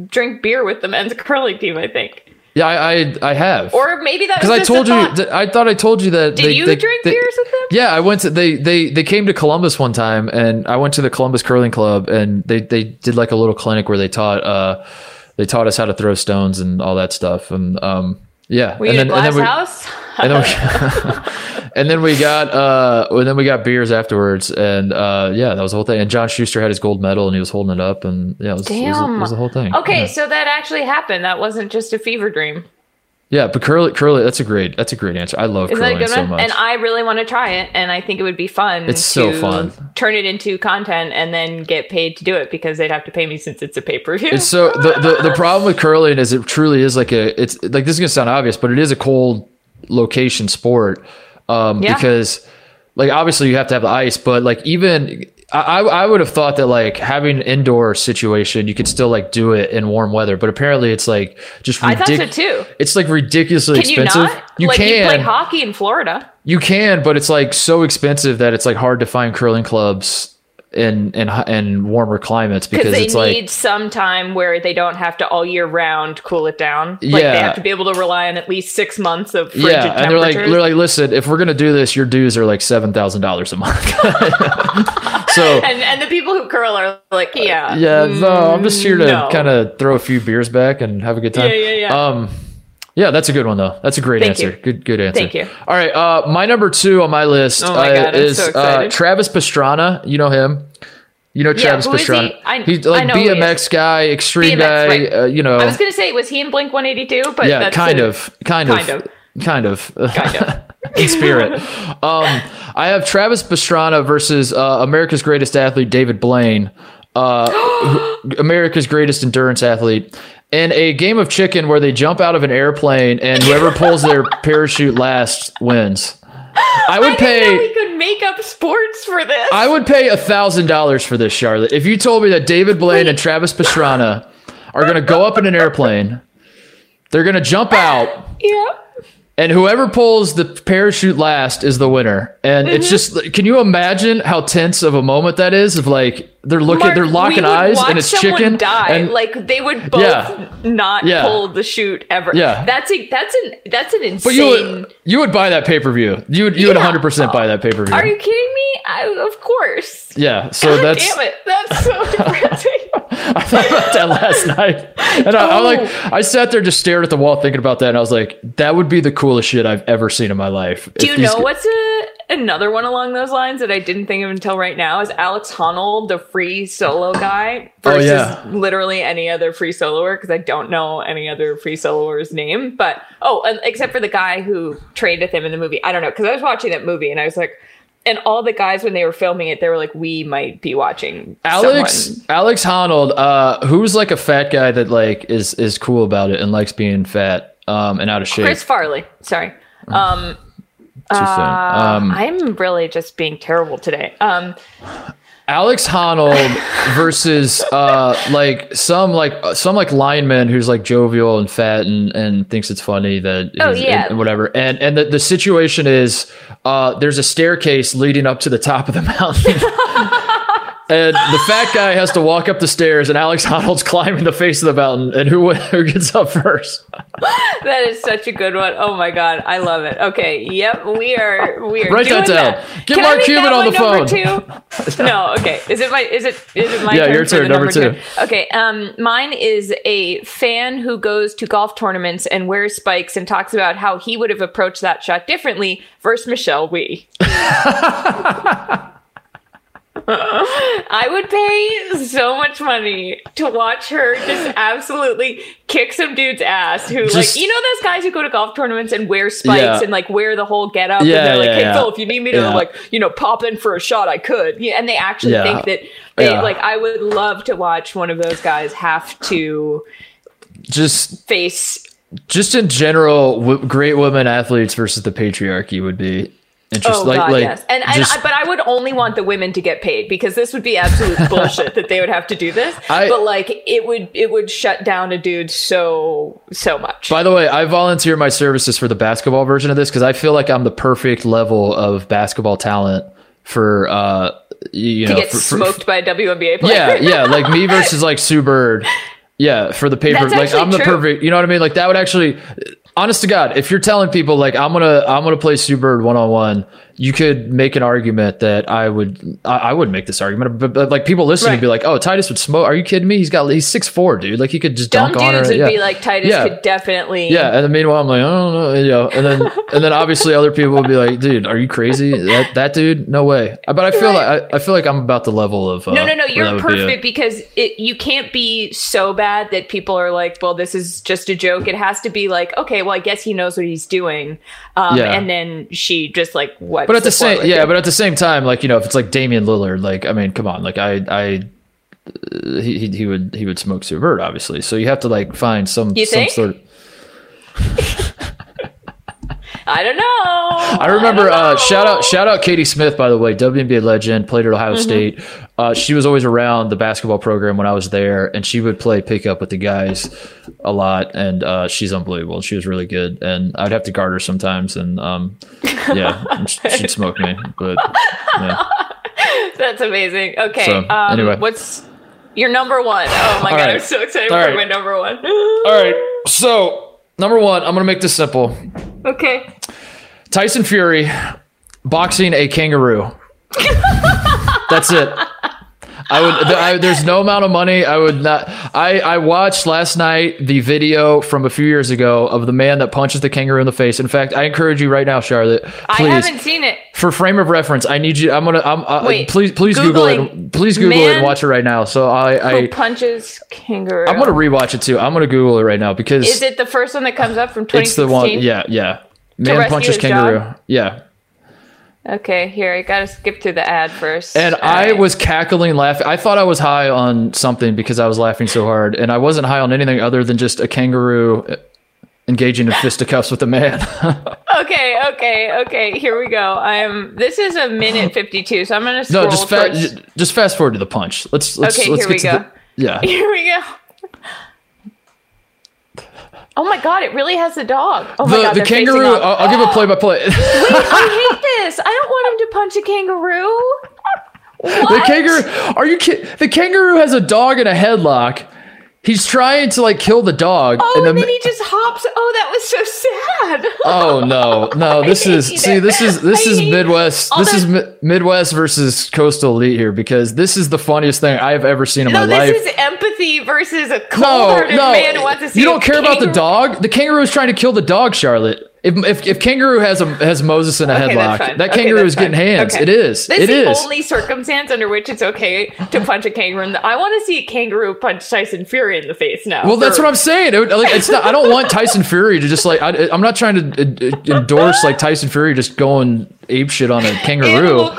Speaker 2: drink beer with the men's curling team. I think,
Speaker 1: yeah I I, I have
Speaker 2: or maybe that
Speaker 1: because I told
Speaker 2: a
Speaker 1: you that- I thought I told you that
Speaker 2: Did
Speaker 1: they,
Speaker 2: you
Speaker 1: they-
Speaker 2: drink
Speaker 1: they-
Speaker 2: beers with them?
Speaker 1: Yeah, I went to they they they came to Columbus one time, and I went to the Columbus Curling Club, and they they did like a little clinic where they taught uh they taught us how to throw stones and all that stuff, and um yeah,
Speaker 2: Were
Speaker 1: and
Speaker 2: you
Speaker 1: then
Speaker 2: at
Speaker 1: and
Speaker 2: Glass
Speaker 1: then we
Speaker 2: House?
Speaker 1: And then we, *laughs* *laughs* and then we got uh and then we got beers afterwards, and uh yeah, that was the whole thing. And John Shuster had his gold medal, and he was holding it up, and yeah, it was, it was, it was the whole thing.
Speaker 2: Okay,
Speaker 1: yeah.
Speaker 2: so that actually happened. That wasn't just a fever dream.
Speaker 1: yeah, but curly curly, that's a great that's a great answer. I love
Speaker 2: Is
Speaker 1: curling so much.
Speaker 2: And I really want to try it, and I think it would be fun.
Speaker 1: It's so fun.
Speaker 2: Turn it into content and then get paid to do it because they'd have to pay me since it's a pay per view.
Speaker 1: It's so the, the the *laughs* problem with curling is it truly is like a it's like this is gonna sound obvious, but it is a cold location sport. Um,
Speaker 2: Yeah.
Speaker 1: because like obviously you have to have the ice, but like even I I would have thought that like having an indoor situation you could still like do it in warm weather, but apparently it's like just
Speaker 2: I thought so too.
Speaker 1: It's like ridiculously
Speaker 2: Can you
Speaker 1: expensive.
Speaker 2: not? like you
Speaker 1: can
Speaker 2: play hockey in Florida.
Speaker 1: you can, but it's like so expensive that it's like hard to find curling clubs in in in warmer climates
Speaker 2: Because they
Speaker 1: it's
Speaker 2: need
Speaker 1: like
Speaker 2: some time where they don't have to all year round cool it down. Like
Speaker 1: Yeah.
Speaker 2: they have to be able to rely on at least six months of frigid
Speaker 1: yeah, and they're like they're like, listen, if we're gonna do this, your dues are like seven thousand dollars a month. *laughs* so *laughs*
Speaker 2: and and the people who curl are like, yeah,
Speaker 1: yeah, no, I'm just here to
Speaker 2: no.
Speaker 1: kind of throw a few beers back and have a good time.
Speaker 2: Yeah, yeah, yeah.
Speaker 1: Um, yeah, that's a good one though. That's a great
Speaker 2: Thank
Speaker 1: answer.
Speaker 2: you.
Speaker 1: Good, good answer.
Speaker 2: Thank you.
Speaker 1: All right, uh, my number two on my list
Speaker 2: Oh my
Speaker 1: uh,
Speaker 2: God,
Speaker 1: is
Speaker 2: so
Speaker 1: uh. Travis Pastrana. You know him. You know Travis
Speaker 2: who is he?
Speaker 1: Pastrana.
Speaker 2: I-
Speaker 1: He's like
Speaker 2: who he.
Speaker 1: BMX guy, extreme
Speaker 2: BMX,
Speaker 1: guy.
Speaker 2: right.
Speaker 1: Uh, you know,
Speaker 2: I was gonna say, was he in Blink 182? But
Speaker 1: yeah,
Speaker 2: that's
Speaker 1: kind
Speaker 2: a-
Speaker 1: of, kind of,
Speaker 2: kind of.
Speaker 1: kind of, *laughs*
Speaker 2: Kind of. *laughs*
Speaker 1: in spirit. Um, I have Travis Pastrana versus uh, America's greatest athlete, David Blaine, uh, *gasps* America's greatest endurance athlete, in a game of chicken where they jump out of an airplane and whoever pulls their *laughs* parachute last wins. *laughs* I would
Speaker 2: I
Speaker 1: pay.
Speaker 2: we could make up sports for this.
Speaker 1: I would pay a thousand dollars for this, Charlotte. If you told me that David Blaine and Travis Pastrana are going to go up in an airplane, they're going to jump out, *laughs*
Speaker 2: yeah.
Speaker 1: And whoever pulls the parachute last is the winner. And
Speaker 2: Mm-hmm.
Speaker 1: it's just, can you imagine how tense of a moment that is? Of like they're looking,
Speaker 2: Mark,
Speaker 1: they're locking eyes, and it's chicken.
Speaker 2: Die.
Speaker 1: and
Speaker 2: like they would both
Speaker 1: Yeah.
Speaker 2: not
Speaker 1: Yeah.
Speaker 2: pull the chute ever.
Speaker 1: Yeah.
Speaker 2: that's a that's an that's an insane.
Speaker 1: but you would, you would buy that pay per view. You would, you would 100 percent buy that pay per view.
Speaker 2: Are you kidding me? I, of course.
Speaker 1: Yeah. So
Speaker 2: God
Speaker 1: that's
Speaker 2: damn it. That's so *laughs* depressing. *laughs*
Speaker 1: I thought about that last *laughs* night, and I, I
Speaker 2: Oh.
Speaker 1: like I sat there just stared at the wall thinking about that, and I was like, that would be the coolest shit I've ever seen in my life.
Speaker 2: Do you know what's a another one along those lines that I didn't think of until right now is Alex Honnold, the free solo guy, oh, versus
Speaker 1: Oh, yeah.
Speaker 2: literally any other free soloer because I don't know any other free soloer's name. But oh, and except for the guy who trained with him in the movie, I don't know because I was watching that movie and I was like, and all the guys when they were filming it, they were like, we might be watching
Speaker 1: Alex
Speaker 2: someone.
Speaker 1: Alex Honnold, uh, who's like a fat guy that like is is cool about it and likes being fat um, and out of shape.
Speaker 2: Chris Farley. Sorry. Um, *sighs*
Speaker 1: Too soon.
Speaker 2: uh,
Speaker 1: Um,
Speaker 2: I'm really just being terrible today. Um,
Speaker 1: Alex Honnold versus uh like some like uh, some like lineman who's like jovial and fat and and thinks it's funny that
Speaker 2: Oh,
Speaker 1: he's-
Speaker 2: yeah.
Speaker 1: and whatever and and the, the situation is uh there's a staircase leading up to the top of the mountain *laughs* and the fat guy has to walk up the stairs and Alex *laughs* Honnold's climbing the face of the mountain and who *laughs* who gets up first *laughs*
Speaker 2: that is such a good one. Oh my god, I love it. Okay, yep, we are we are
Speaker 1: Write that down. Get
Speaker 2: Can
Speaker 1: Mark Cuban
Speaker 2: that
Speaker 1: on the
Speaker 2: phone. Two? no, okay. Is it my is it is it my
Speaker 1: Yeah,
Speaker 2: turn
Speaker 1: your turn,
Speaker 2: the
Speaker 1: number two.
Speaker 2: two? Okay, um, mine is a fan who goes to golf tournaments and wears spikes and talks about how he would have approached that shot differently versus Michelle Wie. I would pay so much money to watch her just absolutely kick some dude's ass who
Speaker 1: Just-
Speaker 2: like you know those guys who go to golf tournaments and wear spikes
Speaker 1: Yeah.
Speaker 2: and like wear the whole get up
Speaker 1: Yeah,
Speaker 2: and they're like, Hey
Speaker 1: yeah.
Speaker 2: Phil, if you need me to like, you know, pop in for a shot, I could. Yeah, and they actually think that they like I would love to watch one of those guys have to
Speaker 1: just
Speaker 2: face
Speaker 1: just in general w- great women athletes versus the patriarchy would be interesting
Speaker 2: Oh
Speaker 1: like
Speaker 2: god,
Speaker 1: like
Speaker 2: yes. And, and I, but I would only want the women to get paid because this would be absolute *laughs* bullshit that they would have to do this.
Speaker 1: I-
Speaker 2: but like it would it would shut down a dude so so much.
Speaker 1: By the way, I volunteer my services for the basketball version of this because I feel like I'm the perfect level of basketball talent for uh you
Speaker 2: to
Speaker 1: know
Speaker 2: get
Speaker 1: for- for-
Speaker 2: smoked by a WNBA player.
Speaker 1: yeah yeah like me *laughs* versus like Sue Bird yeah for the paper
Speaker 2: That's
Speaker 1: like I'm the perfect you know what I mean like that would actually honest to God if you're telling people like I'm gonna I'm gonna play Bird one on one you could make an argument that I would I, I would make this argument but, but like people listening
Speaker 2: Right.
Speaker 1: would be like oh Titus would smoke are you kidding me he's got he's six four dude like he could just
Speaker 2: Dumb
Speaker 1: dunk on her
Speaker 2: dudes would
Speaker 1: yeah.
Speaker 2: be like Titus
Speaker 1: Yeah.
Speaker 2: could definitely
Speaker 1: Yeah, and then meanwhile I'm like, I don't know, you know, and then *laughs* and then obviously other people would be like, dude, are you crazy? That that dude, no way. But I feel
Speaker 2: Right.
Speaker 1: like I, I feel like I'm about the level of uh,
Speaker 2: No, no, no. You're
Speaker 1: would be
Speaker 2: perfect because it, you can't be so bad that people are like, well, this is just a joke. It has to be like, okay, well, I guess he knows what he's doing. Um,
Speaker 1: Yeah.
Speaker 2: And then she just like
Speaker 1: But at the same, yeah, but at the same time, like you know, if it's like Damian Lillard, like I mean, come on, like I, I, uh, he he- he would he would smoke Sue Bird, obviously. So you have to like find some
Speaker 2: You
Speaker 1: some
Speaker 2: think?
Speaker 1: sort of. *laughs*
Speaker 2: I don't know.
Speaker 1: I remember
Speaker 2: don't
Speaker 1: uh, shout out shout out Katie Smith by the way WNBA legend played at Ohio
Speaker 2: Mm-hmm.
Speaker 1: State. Uh, she was always around the basketball program when I was there, and she would play pickup with the guys a lot. And uh, she's unbelievable. She was really good, and I'd have to guard her sometimes, and um, yeah, she'd smoke me. But yeah. *laughs*
Speaker 2: That's amazing. Okay.
Speaker 1: So,
Speaker 2: um,
Speaker 1: anyway.
Speaker 2: what's your number one? Oh my
Speaker 1: All
Speaker 2: god,
Speaker 1: right.
Speaker 2: I'm so excited
Speaker 1: All
Speaker 2: for
Speaker 1: right.
Speaker 2: my number one.
Speaker 1: all right. So number one, I'm gonna make this simple.
Speaker 2: Okay.
Speaker 1: Tyson Fury boxing a kangaroo. *laughs* That's it. I would. th- *laughs* I, there's no amount of money. I would not. I I watched last night the video from a few years ago of the man that punches the kangaroo in the face. In fact, I encourage you right now, Charlotte.
Speaker 2: I haven't seen it.
Speaker 1: for frame of reference, I need you. I'm gonna. I'm. Uh,
Speaker 2: Wait,
Speaker 1: please, please Google it. Please Google it and watch it right now. So I. I
Speaker 2: punches kangaroo?
Speaker 1: I'm gonna rewatch it too. I'm gonna Google it right now because
Speaker 2: Is it the first one that comes up from 2016?
Speaker 1: it's the one. Yeah, yeah. Man punches kangaroo.
Speaker 2: dog?
Speaker 1: Yeah.
Speaker 2: Okay, here I gotta skip through the ad first.
Speaker 1: And
Speaker 2: All
Speaker 1: I
Speaker 2: right.
Speaker 1: was cackling, laughing. I thought I was high on something because I was laughing so hard, and I wasn't high on anything other than just a kangaroo uh, engaging in *laughs* fisticuffs with a man. *laughs*
Speaker 2: Okay, okay, okay. Here we go. I'm. This is a minute 52, so I'm gonna scroll
Speaker 1: no, just fa-
Speaker 2: towards-
Speaker 1: just fast forward to the punch. Let's let's
Speaker 2: Okay,
Speaker 1: let's
Speaker 2: here we go.
Speaker 1: the yeah. *laughs*
Speaker 2: Here we go. Oh my god! It really has a dog. Oh my
Speaker 1: The,
Speaker 2: god!
Speaker 1: the kangaroo. I'll, I'll give a play by play.
Speaker 2: Wait, I *laughs* hate this. I don't want him to punch a kangaroo. What?
Speaker 1: The kangaroo. Are you kidding? The kangaroo has a dog in a headlock. He's trying to like kill the dog.
Speaker 2: Oh,
Speaker 1: and
Speaker 2: and
Speaker 1: the-
Speaker 2: then he just hops. Oh, that was so sad. *laughs*
Speaker 1: Oh no, no! *laughs* This is
Speaker 2: hate
Speaker 1: see, this is this
Speaker 2: I
Speaker 1: is Midwest. This is mi- Midwest versus coastal elite here because this is the funniest thing I have ever seen in
Speaker 2: No,
Speaker 1: my life.
Speaker 2: this is empathy versus a cold-hearted
Speaker 1: no,
Speaker 2: man who wants to see
Speaker 1: you don't care about the dog. The kangaroo is trying to kill the dog, Charlotte, If, if, if kangaroo has a has Moses in a
Speaker 2: Okay,
Speaker 1: headlock, that
Speaker 2: Okay,
Speaker 1: kangaroo is getting hands.
Speaker 2: Okay.
Speaker 1: It is.
Speaker 2: This
Speaker 1: it
Speaker 2: is the
Speaker 1: is.
Speaker 2: only circumstance under which it's okay to punch a kangaroo. In the, I want to see a kangaroo punch Tyson Fury in the face now.
Speaker 1: Well, that's what I'm saying. It, like, it's not. I don't want Tyson Fury to just like. I, I'm not trying to uh, endorse like Tyson Fury just going ape shit on a *laughs* kangaroo.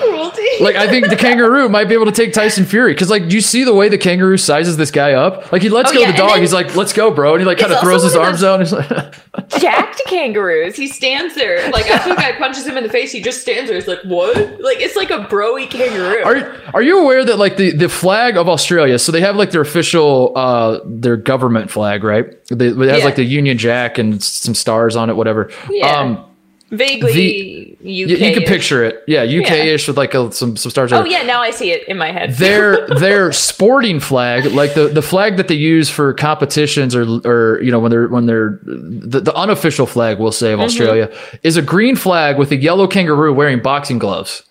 Speaker 1: Like I think the kangaroo might be able to take *laughs* Tyson Fury because like you see the way the kangaroo sizes this guy up? Like he lets
Speaker 2: Oh,
Speaker 1: go
Speaker 2: yeah,
Speaker 1: the dog. He's like, "Let's go, bro," and he like kind of throws his arms out. And he's like, *laughs*
Speaker 2: jacked kangaroos. He stands there like after the guy punches him in the face, he just stands there. He's like, "What?" Like it's like a broy kangaroo.
Speaker 1: Are are you aware that like the, the flag of Australia? So they have like their official uh their government flag, right? They, it has
Speaker 2: Yeah.
Speaker 1: like the Union Jack and some stars on it, whatever.
Speaker 2: Yeah.
Speaker 1: Um,
Speaker 2: Vaguely UK.
Speaker 1: you, can picture it, yeah, UK-ish with like a, some some stars.
Speaker 2: Oh yeah, now I see it in my head.
Speaker 1: their *laughs* their sporting flag, like the, the flag that they use for competitions or or you know when they're when they're the, the unofficial flag we'll say of
Speaker 2: Mm-hmm.
Speaker 1: Australia is a green flag with a yellow kangaroo wearing boxing gloves.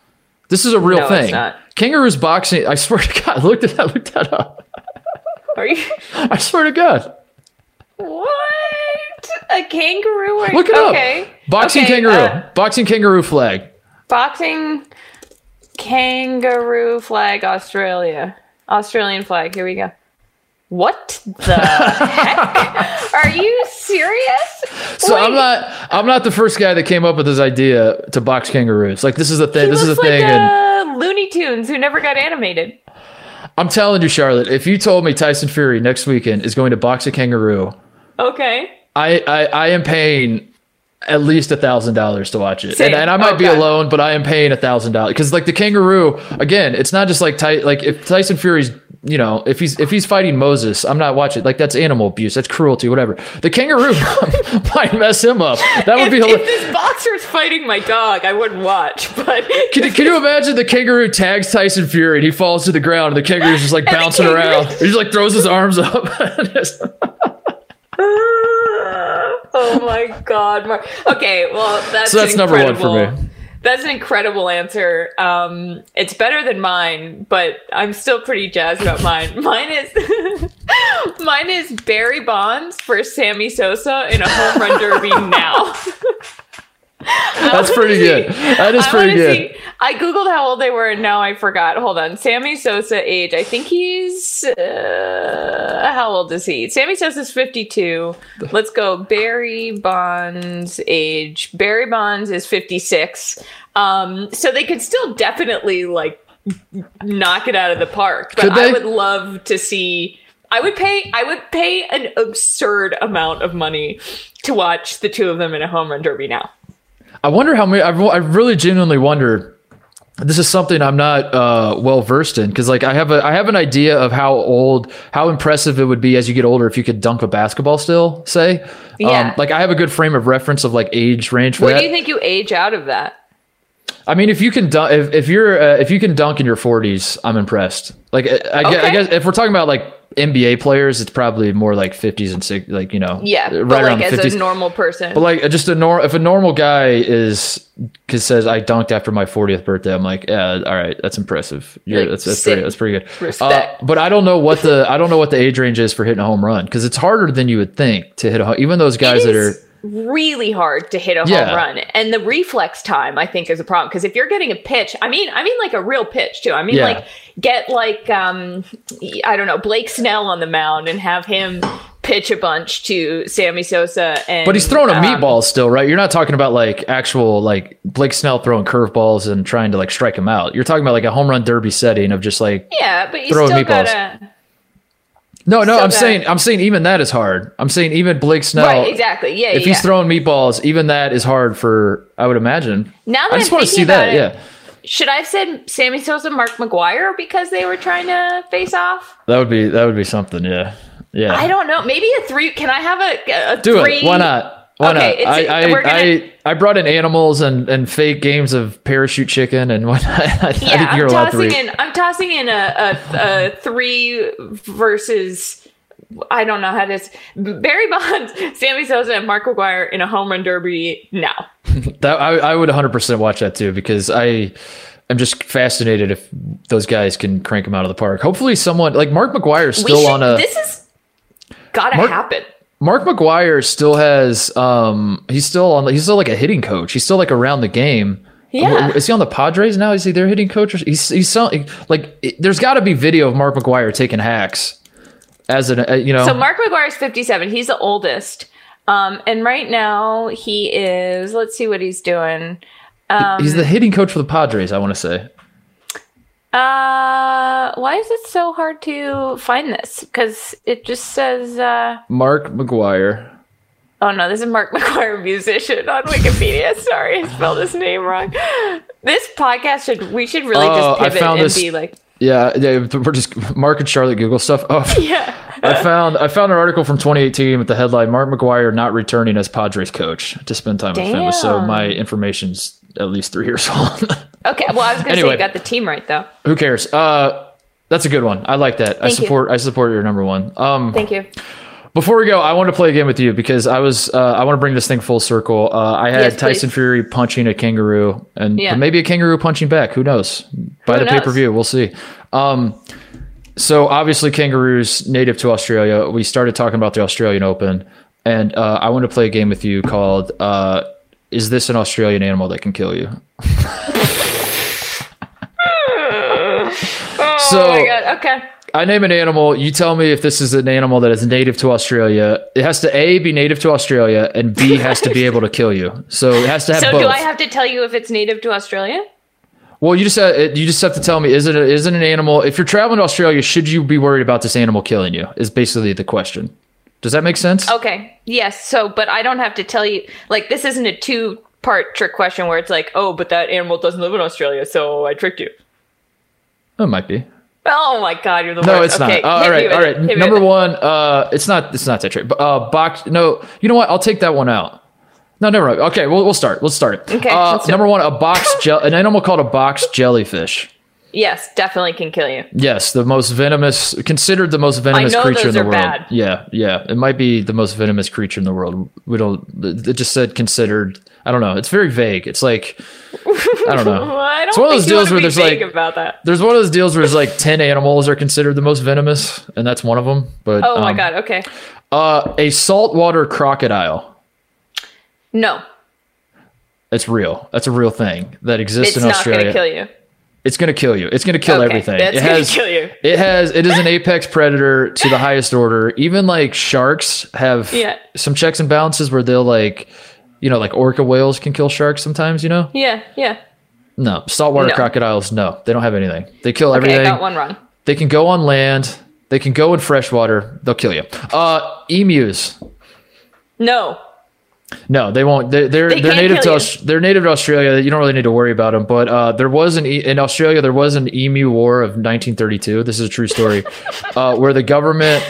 Speaker 1: This is a real
Speaker 2: No, it's
Speaker 1: thing.
Speaker 2: not.
Speaker 1: Kangaroos boxing. I swear to God, *laughs* look at that. Look that up.
Speaker 2: Are you
Speaker 1: I swear to God.
Speaker 2: what? A kangaroo? Or,
Speaker 1: Look it
Speaker 2: okay.
Speaker 1: up. Boxing
Speaker 2: Okay,
Speaker 1: kangaroo.
Speaker 2: uh,
Speaker 1: boxing kangaroo flag.
Speaker 2: boxing kangaroo flag Australia. Australian flag. Here we go. What the *laughs* heck? Are you serious?
Speaker 1: So I'm not I'm not the first guy that came up with this idea to box kangaroos. Like this is a thing. This is a
Speaker 2: like
Speaker 1: thing. and
Speaker 2: uh, Looney Tunes who never got animated.
Speaker 1: I'm telling you, Charlotte, if you told me Tyson Fury next weekend is going to box a kangaroo,
Speaker 2: Okay.
Speaker 1: I I, I am paying at least a thousand dollars to watch it, and, and I might be alone, but I am paying a thousand dollars because like the kangaroo again, it's not just like Ty, like if Tyson Fury's you know if he's if he's fighting Moses, I'm not watching like that's animal abuse, that's cruelty, whatever. The kangaroo *laughs* might mess him up. That would
Speaker 2: If,
Speaker 1: be hilarious.
Speaker 2: if this boxer's fighting my dog, I wouldn't watch. But *laughs*
Speaker 1: Can, you- can you imagine the kangaroo tags Tyson Fury and he falls to the ground and the kangaroo's just like *laughs* bouncing
Speaker 2: kangaroo-
Speaker 1: around. He just like throws his arms up. *laughs*
Speaker 2: oh my god, Mar- okay, well that's
Speaker 1: So that's number one for me.
Speaker 2: That's an incredible answer. Um, it's better than mine, but I'm still pretty jazzed about mine. *laughs* Mine is *laughs* mine is Barry Bonds for Sammy Sosa in a home run derby now. *laughs*
Speaker 1: That's pretty good. That is
Speaker 2: I
Speaker 1: pretty good.
Speaker 2: see- I googled how old they were, and now I forgot. Hold on, Sammy Sosa age. I think he's uh, how old is he? Sammy Sosa's fifty-two. Let's go. Barry Bonds age. Barry Bonds is fifty-six. Um, so they could still definitely like knock it out of the park. But I would love to see. I would pay. I would pay an absurd amount of money to watch the two of them in a home run derby now.
Speaker 1: I wonder how many. I, I really genuinely wonder. This is something I'm not uh, well versed in because, like, I have a I have an idea of how old, how impressive it would be as you get older if you could dunk a basketball still. Say,
Speaker 2: Yeah.
Speaker 1: um, like I have a good frame of reference of like age range for
Speaker 2: Where do you think you age out of that?
Speaker 1: I mean, if you can dunk, if, if you're uh, if you can dunk in your 40s, I'm impressed. Like, I, I, guess, I guess if we're talking about like NBA players, it's probably more like 50s and six, like you know,
Speaker 2: Yeah,
Speaker 1: right
Speaker 2: but
Speaker 1: around
Speaker 2: like
Speaker 1: the
Speaker 2: as
Speaker 1: 50s.
Speaker 2: a normal person.
Speaker 1: But like just a nor if a normal guy is cause says I dunked after my 40th birthday, I'm like, yeah, all right, that's impressive. Yeah,
Speaker 2: Like,
Speaker 1: that's that's pretty that's pretty good.
Speaker 2: Respect.
Speaker 1: Uh, but I don't know what the I don't know what the age range is for hitting a home run because it's harder than you would think to hit a home. Even those guys that are
Speaker 2: really hard to hit a
Speaker 1: Yeah.
Speaker 2: home run, and the reflex time I think is a problem because if you're getting a pitch, I mean, I mean like a real pitch too. I mean
Speaker 1: Yeah.
Speaker 2: like get like um I don't know Blake Snell on the mound and have him pitch a bunch to Sammy Sosa and
Speaker 1: but he's throwing a
Speaker 2: um,
Speaker 1: meatball still, right? You're not talking about like actual like Blake Snell throwing curveballs and trying to like strike him out. You're talking about like a home run derby setting of just like
Speaker 2: Yeah, but you
Speaker 1: Throwing
Speaker 2: still
Speaker 1: meatballs.
Speaker 2: gotta
Speaker 1: no, no.
Speaker 2: So
Speaker 1: I'm
Speaker 2: bad.
Speaker 1: saying I'm saying even that is hard. I'm saying even Blake Snell,
Speaker 2: right exactly yeah
Speaker 1: if
Speaker 2: yeah.
Speaker 1: he's throwing meatballs, even that is hard for I would imagine.
Speaker 2: Now that
Speaker 1: I just
Speaker 2: I'm
Speaker 1: want to see that.
Speaker 2: about it,
Speaker 1: Yeah,
Speaker 2: Should I have said Sammy Sosa, and Mark McGwire because they were trying to face off?
Speaker 1: that would be that would be something. Yeah, yeah.
Speaker 2: I don't know. Maybe a three. Can I have a, a
Speaker 1: Do
Speaker 2: three?
Speaker 1: it. Why not? Why
Speaker 2: Okay,
Speaker 1: not? I I,
Speaker 2: gonna-
Speaker 1: I I brought in animals and and fake games of parachute chicken and *laughs* whatnot. I, I think
Speaker 2: Yeah, I'm
Speaker 1: allowed
Speaker 2: tossing
Speaker 1: three.
Speaker 2: in. I'm tossing in a, a, a three versus. I don't know how to. s- Barry Bonds, *laughs* Sammy Sosa, and Mark McGwire in a home run derby now. *laughs*
Speaker 1: That I I would 100 percent watch that too because I. I'm just fascinated if those guys can crank them out of the park. Hopefully, someone like Mark McGwire is still
Speaker 2: should-
Speaker 1: on a
Speaker 2: This is gotta
Speaker 1: Mark-
Speaker 2: happen.
Speaker 1: Mark McGwire still has um he's still on he's still like a hitting coach. He's still like around the game.
Speaker 2: Yeah.
Speaker 1: Is he on the Padres now? Is he their hitting coach? Or he's he's so, like it, there's got to be video of Mark McGwire taking hacks as an uh, you know.
Speaker 2: So Mark McGwire is 57. He's the oldest. Um, and right now he is. Let's see what he's doing. Um,
Speaker 1: he's the hitting coach for the Padres. I want to say.
Speaker 2: Uh, why is it so hard to find this? Because it just says. Uh,
Speaker 1: Mark McGuire.
Speaker 2: oh no, this is Mark *laughs* McGuire, musician on Wikipedia. Sorry, I spelled his name wrong. This podcast should we should really
Speaker 1: Oh,
Speaker 2: just
Speaker 1: I
Speaker 2: pivot and
Speaker 1: this-
Speaker 2: be like,
Speaker 1: Yeah, yeah, we're just Mark and Charlotte Google stuff. Oh, *laughs*
Speaker 2: yeah.
Speaker 1: I found I found an article from 2018 with the headline "Mark McGwire not returning as Padres coach to spend time with family." So
Speaker 2: Damn.
Speaker 1: my information's at least three years *laughs* old.
Speaker 2: Okay, well I was gonna say you got the team right though.
Speaker 1: Who cares? Uh, that's a good one. I like that. I
Speaker 2: Thank you.
Speaker 1: support. I support your number one. Um,
Speaker 2: Thank you.
Speaker 1: before we go, I want to play a game with you because I was. Uh, I want to bring this thing full circle. Uh, I had
Speaker 2: Yes,
Speaker 1: Tyson
Speaker 2: please.
Speaker 1: Fury punching a kangaroo, and
Speaker 2: Yeah.
Speaker 1: maybe a kangaroo punching back. Who knows? By
Speaker 2: Who
Speaker 1: the pay per view, we'll see. Um, so obviously, kangaroos native to Australia. We started talking about the Australian Open, and uh, I want to play a game with you called uh, "Is this an Australian animal that can kill you?" *laughs*
Speaker 2: Oh
Speaker 1: So-
Speaker 2: my god. Okay.
Speaker 1: I name an animal. You tell me if this is an animal that is native to Australia. It has to a be native to Australia, and b has to be able to kill you. So it has to have
Speaker 2: So
Speaker 1: both.
Speaker 2: do I have to tell you if it's native to Australia?
Speaker 1: well, you just uh, have, you just have to tell me is it a, is it an animal? If you're traveling to Australia, should you be worried about this animal killing you? Is basically the question. Does that make sense?
Speaker 2: Okay. Yes. So, but I don't have to tell you. Like, this isn't a two part trick question where it's like, oh, but that animal doesn't live in Australia, so I tricked you.
Speaker 1: It might be.
Speaker 2: Oh my god, you're the
Speaker 1: No,
Speaker 2: worst.
Speaker 1: it's
Speaker 2: okay,
Speaker 1: not. Uh, all right, all right.
Speaker 2: Hit
Speaker 1: Number one, uh, it's not. It's not that trick. But uh, box. No, you know what? I'll take that one out. No, never mind. Okay, we'll we'll start. Let's start it.
Speaker 2: Okay,
Speaker 1: Uh, number
Speaker 2: it.
Speaker 1: one, a box gel, an animal called a box jellyfish.
Speaker 2: Yes, definitely can kill you.
Speaker 1: Yes, the most venomous, considered the most venomous creature in the world.
Speaker 2: bad.
Speaker 1: Yeah, yeah, it might be the most venomous creature in the world. We don't. It just said considered. I don't know. It's very vague. It's like I don't know. *laughs*
Speaker 2: Well, I don't
Speaker 1: It's one of those deals where there's like
Speaker 2: about that.
Speaker 1: there's one of those deals where there's like ten animals are considered the most venomous, and that's one of them. But
Speaker 2: Oh my
Speaker 1: um,
Speaker 2: god. Okay.
Speaker 1: uh, a saltwater crocodile.
Speaker 2: No,
Speaker 1: It's real. That's a real thing that exists
Speaker 2: it's
Speaker 1: in
Speaker 2: not
Speaker 1: Australia.
Speaker 2: going to kill you.
Speaker 1: It's gonna kill you. It's gonna kill
Speaker 2: Okay,
Speaker 1: everything. it
Speaker 2: gonna
Speaker 1: has
Speaker 2: kill you.
Speaker 1: It has. It is an *laughs* apex predator to the highest order. Even like sharks have
Speaker 2: Yeah.
Speaker 1: some checks and balances where they'll like, you know, like orca whales can kill sharks sometimes. You know,
Speaker 2: Yeah. Yeah.
Speaker 1: no saltwater
Speaker 2: No.
Speaker 1: crocodiles. No, they don't have anything. They kill
Speaker 2: Okay,
Speaker 1: everything.
Speaker 2: I got one wrong.
Speaker 1: They can go on land. They can go in freshwater. They'll kill you. Uh, emus.
Speaker 2: No.
Speaker 1: No, they won't. They're they're,
Speaker 2: They
Speaker 1: they are native to they're native to Australia. You don't really need to worry about them. But uh, there was an e- in Australia there was an emu war of 1932. This is a true story, *laughs* uh, where the government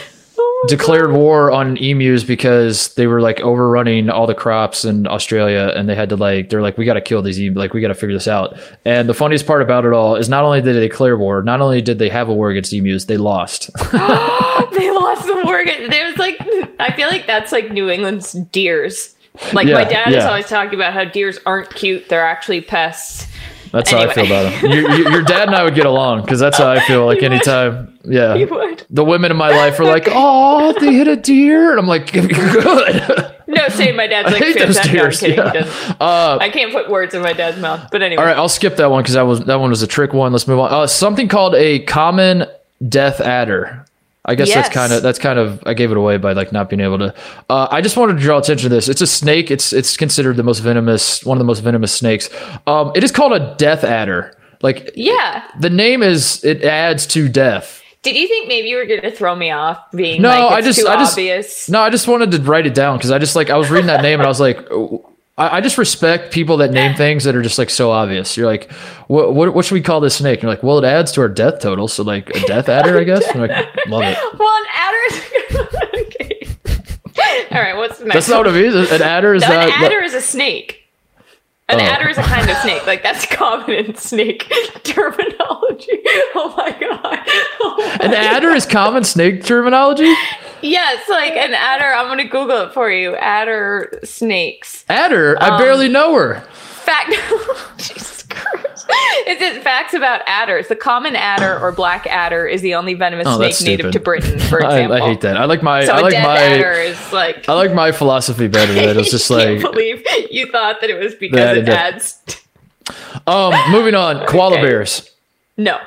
Speaker 1: declared war on emus because they were like overrunning all the crops in Australia, and they had to like they're like we got to kill these emus. Like we got to figure this out. And the funniest part about it all is not only did they declare war, not only did they have a war against emus, they lost. *laughs* *laughs*
Speaker 2: they lost the war. There's like, I feel like that's like New England's deers. Like my
Speaker 1: Yeah,
Speaker 2: dad is always talking about how deers aren't cute; they're actually pests.
Speaker 1: That's how I feel about them. Your, your, your dad and I would get along because that's how I feel. Like
Speaker 2: You would.
Speaker 1: anytime, yeah. *laughs*
Speaker 2: You would.
Speaker 1: the women in my life are like, "Oh, they hit a deer," and I'm like, "Good." *laughs*
Speaker 2: No, same. My dad's
Speaker 1: I
Speaker 2: like,
Speaker 1: hate those
Speaker 2: fantastic. No, I'm
Speaker 1: deers.
Speaker 2: kidding.
Speaker 1: Yeah. Uh,
Speaker 2: I can't put words in my dad's mouth. But anyway,
Speaker 1: all right, I'll skip that one because that was that one was a trick one. Let's move on. Uh, something called a common death adder. I guess that's kind of that's kind of I gave it away by like not being able to. Uh, I just wanted to draw attention to this. It's a snake. It's it's considered the most venomous, one of the most venomous snakes. Um, it is called a death adder. Like
Speaker 2: yeah.
Speaker 1: the name is it adds to death.
Speaker 2: Did you think maybe you were going to throw me off being
Speaker 1: No,
Speaker 2: like,
Speaker 1: I just,
Speaker 2: too
Speaker 1: I just,
Speaker 2: obvious?
Speaker 1: no, I just wanted to write it down because I just like I was reading that name and I was like, oh, I, I just respect people that name things that are just like so obvious. You're like, what, what, what should we call this snake? And you're like, well, it adds to our death total, so like a death adder, I guess. I'm like, love it. *laughs*
Speaker 2: Well, an adder is *laughs* okay. *laughs* All right, what's the next?
Speaker 1: That's not what
Speaker 2: one?
Speaker 1: it means. An adder is
Speaker 2: An
Speaker 1: not.
Speaker 2: adder is a snake. An
Speaker 1: Oh.
Speaker 2: adder is a kind of snake. Like that's *laughs* common in snake *laughs* terminology. *laughs* Oh my god. Oh my
Speaker 1: An adder is common snake terminology.
Speaker 2: Yes, like an adder. I'm gonna Google it for you. Adder snakes.
Speaker 1: Adder,
Speaker 2: Um,
Speaker 1: I barely know her.
Speaker 2: Fact. *laughs* Is it facts about adders? The common adder or black adder is the only venomous
Speaker 1: Oh,
Speaker 2: snake native to Britain, *laughs* for example.
Speaker 1: I hate that. I like my
Speaker 2: So
Speaker 1: I like my
Speaker 2: adder is like.
Speaker 1: I like my philosophy better. That it's *laughs* just like
Speaker 2: believe you thought that it was because
Speaker 1: That-
Speaker 2: it adds.
Speaker 1: um moving on. Koala
Speaker 2: Okay.
Speaker 1: bears.
Speaker 2: No.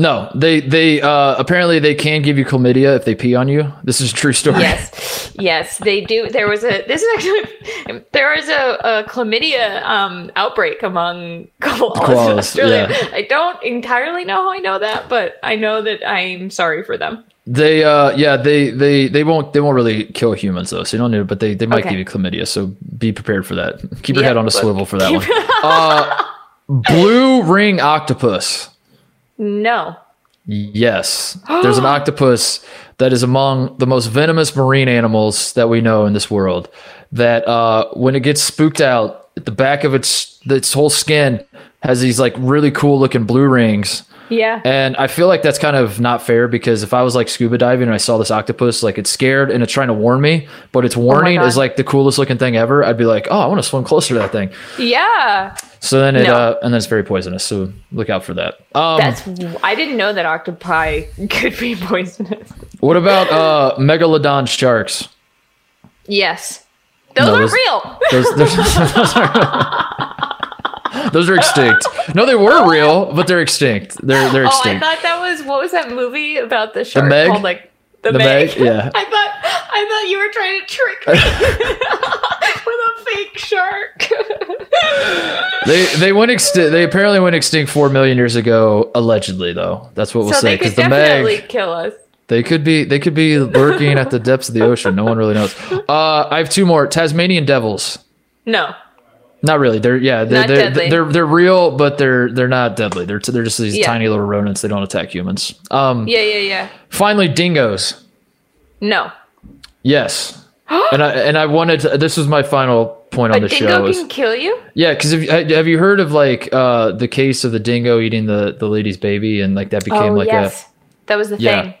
Speaker 1: No, they they uh apparently they can give you chlamydia if they pee on you. This is a true story.
Speaker 2: Yes, yes, they do. There was a this is actually there was a, a chlamydia um, outbreak among koalas, in
Speaker 1: Koalas, *laughs*
Speaker 2: Australia.
Speaker 1: yeah.
Speaker 2: I don't entirely know how I know that, but I know that I'm sorry for them.
Speaker 1: They uh yeah, they they they won't they won't really kill humans though. So you don't need it, but they they might
Speaker 2: Okay.
Speaker 1: give you chlamydia, so be prepared for that. Keep your
Speaker 2: Yeah,
Speaker 1: head on a swivel for that one. *laughs* Uh blue ring octopus.
Speaker 2: No,
Speaker 1: Yes. There's an *gasps* octopus that is among the most venomous marine animals that we know in this world. That uh, when it gets spooked out, the back of its its whole skin has these like really cool looking blue rings.
Speaker 2: Yeah,
Speaker 1: And I feel like that's kind of not fair because if I was like scuba diving and I saw this octopus, like it's scared and it's trying to warn me, but its warning
Speaker 2: God.
Speaker 1: is like the coolest looking thing ever, I'd be like, oh, I want to swim closer to that thing.
Speaker 2: yeah.
Speaker 1: So then it,
Speaker 2: No.
Speaker 1: uh, and then it's very poisonous. So look out for that. Um,
Speaker 2: That's I didn't know that octopi *laughs* could be poisonous.
Speaker 1: what about uh, megalodon sharks?
Speaker 2: Yes, those
Speaker 1: No,
Speaker 2: aren't
Speaker 1: those-
Speaker 2: real.
Speaker 1: Those, those, *laughs* those are, *laughs* those are extinct. No, they were real, but they're extinct. They're they're extinct.
Speaker 2: Oh, I thought that was what was that movie about the shark
Speaker 1: Meg?
Speaker 2: called like the,
Speaker 1: The
Speaker 2: Meg?
Speaker 1: Meg? Yeah. *laughs*
Speaker 2: I thought I thought you were trying to trick me *laughs* with a fake shark. *laughs*
Speaker 1: they they went extinct. They apparently went extinct four million years ago, allegedly. Though that's what we'll
Speaker 2: so
Speaker 1: say because
Speaker 2: could
Speaker 1: the Meg
Speaker 2: kill us.
Speaker 1: they could be they could be lurking at the depths of the ocean. No one really knows. Uh, I have two more Tasmanian devils.
Speaker 2: No.
Speaker 1: Not really. They're yeah. They're they're, they're they're real, but they're they're not deadly. They're they're just these
Speaker 2: Yeah.
Speaker 1: tiny little rodents. They don't attack humans. Um.
Speaker 2: Yeah, yeah, yeah.
Speaker 1: Finally, dingoes.
Speaker 2: No.
Speaker 1: Yes. *gasps* and I and I wanted to, this was my final point on
Speaker 2: A
Speaker 1: the
Speaker 2: dingo
Speaker 1: show.
Speaker 2: can
Speaker 1: Is,
Speaker 2: kill you?
Speaker 1: yeah, because have, you- have you heard of like uh, the case of the dingo eating the the lady's baby and like that became
Speaker 2: oh,
Speaker 1: like
Speaker 2: yes. that was the
Speaker 1: Yeah.
Speaker 2: thing.
Speaker 1: a.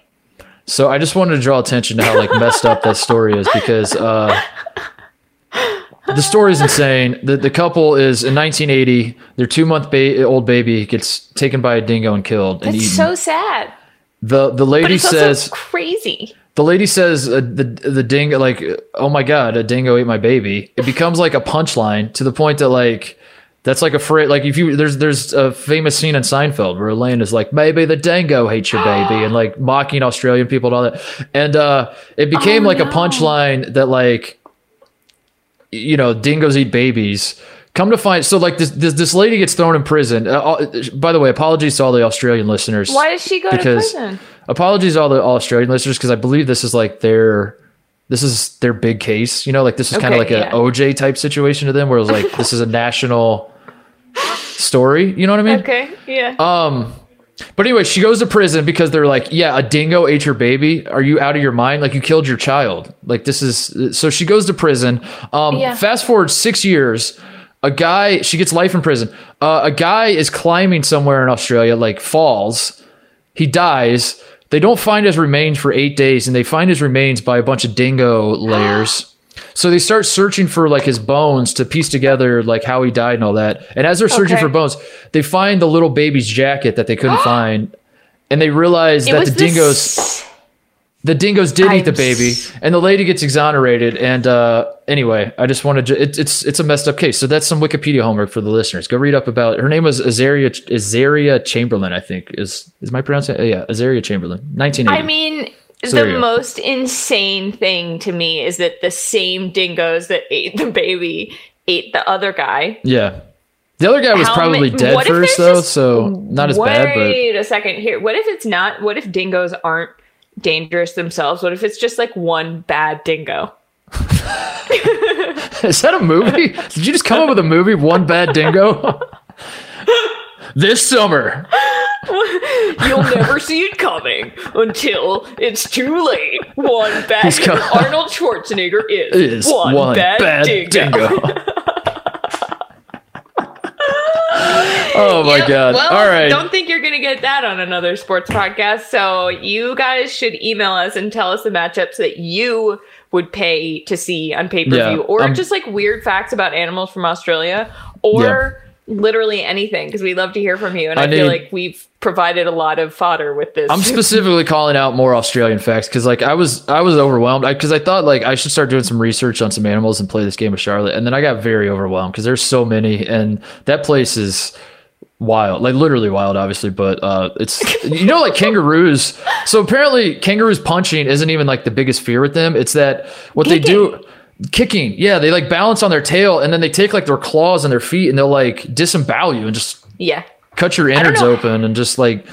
Speaker 1: So I just wanted to draw attention to how like messed up that story is because uh, the story is insane. The the couple is in 1980. Their two month ba- old baby gets taken by a dingo and killed and
Speaker 2: That's
Speaker 1: eaten.
Speaker 2: so sad.
Speaker 1: the the lady says
Speaker 2: crazy.
Speaker 1: the lady says uh, the the dingo like oh my god a dingo ate my baby it becomes like a punchline to the point that like that's like a phrase like if you there's there's a famous scene in Seinfeld where Elaine is like maybe the dingo hates your baby and like mocking Australian people and all that and uh it became
Speaker 2: Oh,
Speaker 1: like a punchline that like you know dingoes eat babies come to find so like this this, this lady gets thrown in prison uh, by the way apologies to all the Australian listeners
Speaker 2: Why does she go
Speaker 1: because
Speaker 2: to prison?
Speaker 1: apologies to all the Australian listeners because I believe this is like their this is their big case. You know, like this is kind of like
Speaker 2: yeah.
Speaker 1: an OJ type situation to them, where it's like this is a national story. You know what I mean? *laughs*
Speaker 2: Okay, yeah.
Speaker 1: Um, but anyway, she goes to prison because they're like, yeah, a dingo ate your baby. Are you out of your mind? Like you killed your child. Like this is so she goes to prison. Um,
Speaker 2: Yeah.
Speaker 1: fast forward six years. A guy, she gets life in prison. Uh, a guy is climbing somewhere in Australia, like falls. He dies. They don't find his remains for eight days, and they find his remains by a bunch of dingo layers. So they start searching for like his bones to piece together like how he died and all that. And as they're searching
Speaker 2: Okay.
Speaker 1: for bones, they find the little baby's jacket that they couldn't *gasps* find, and they realize
Speaker 2: it
Speaker 1: that the dingoes the dingoes did eat the baby, and the lady gets exonerated. And uh, anyway, I just wanted to. It, it's it's a messed up case. So that's some Wikipedia homework for the listeners. Go read up about her name was Azaria Azaria Chamberlain. I think is is my pronunciation? Yeah, Azaria Chamberlain, nineteen eighty.
Speaker 2: I mean, The most insane thing to me is that the same dingoes that ate the baby ate the other guy.
Speaker 1: yeah. The other guy was
Speaker 2: How
Speaker 1: probably
Speaker 2: ma-
Speaker 1: dead first though,
Speaker 2: just-
Speaker 1: so not as bad. But
Speaker 2: Wait a second here. What if it's not? What if dingoes aren't dangerous themselves? What if it's just like one bad dingo? *laughs*
Speaker 1: is that a movie? Did you just come up with a movie? One bad dingo. *laughs* this summer. *laughs*
Speaker 2: You'll never see it coming until it's too late. One bad dingo. Arnold Schwarzenegger is,
Speaker 1: Is
Speaker 2: one, bad, dingo. *laughs* *laughs*
Speaker 1: oh my
Speaker 2: Yep.
Speaker 1: god!
Speaker 2: Well,
Speaker 1: All right.
Speaker 2: Don't think you're going to get that on another sports podcast. So you guys should email us and tell us the matchups that you would pay to see on pay per view,
Speaker 1: Yeah,
Speaker 2: or
Speaker 1: um,
Speaker 2: just like weird facts about animals from Australia, or literally anything because we love to hear from you, and I,
Speaker 1: I
Speaker 2: feel
Speaker 1: need-
Speaker 2: like we've provided a lot of fodder with this.
Speaker 1: I'm *laughs* specifically calling out more Australian facts because like I was I was overwhelmed because I, thought like I should start doing some research on some animals and play this game with Charlotte, and then I got very overwhelmed because there's so many, and that place is wild, like literally wild, obviously, but uh, it's you know like kangaroos. So apparently kangaroos punching isn't even like the biggest fear with them. It's that what they do. Kicking, yeah, they like balance on their tail and then they take like their claws and their feet and they'll like disembowel you and just
Speaker 2: yeah.
Speaker 1: cut your innards open and just like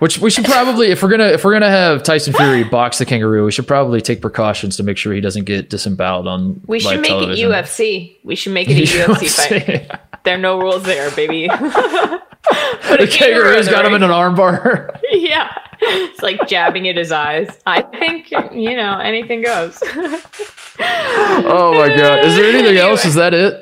Speaker 1: which we should probably if we're gonna if we're gonna have Tyson Fury *laughs* box the kangaroo, we should probably take precautions to make sure he doesn't get disemboweled on.
Speaker 2: We should make
Speaker 1: television.
Speaker 2: it UFC. We should make *laughs* it a UFC fight. There are no rules there, baby. *laughs*
Speaker 1: The kangaroo's got him in an armbar.
Speaker 2: Yeah. It's like jabbing at his eyes. I think, you know, anything goes.
Speaker 1: oh my god! Is there anything else? Is that it?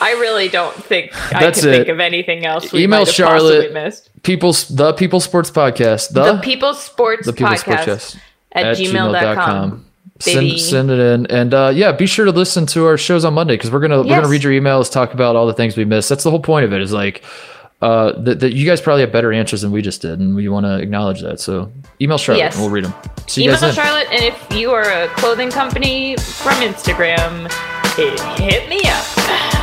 Speaker 2: I really don't think
Speaker 1: That's
Speaker 2: I can think of anything else
Speaker 1: Email Charlotte.
Speaker 2: missed.
Speaker 1: People's the People Sports Podcast. The,
Speaker 2: The People Sports
Speaker 1: the People
Speaker 2: Podcast
Speaker 1: Sports
Speaker 2: at, gmail.com.
Speaker 1: Send,
Speaker 2: Baby.
Speaker 1: send it in and uh, yeah be sure to listen to our shows on monday because we're gonna we're gonna read your emails talk about all the things we missed that's the whole point of it is like uh that, that you guys probably have better answers than we just did and we want to acknowledge that so email charlotte
Speaker 2: Yes.
Speaker 1: and we'll read them see you
Speaker 2: Email. Charlotte, and if you are a clothing company from Instagram, hit me up. *laughs*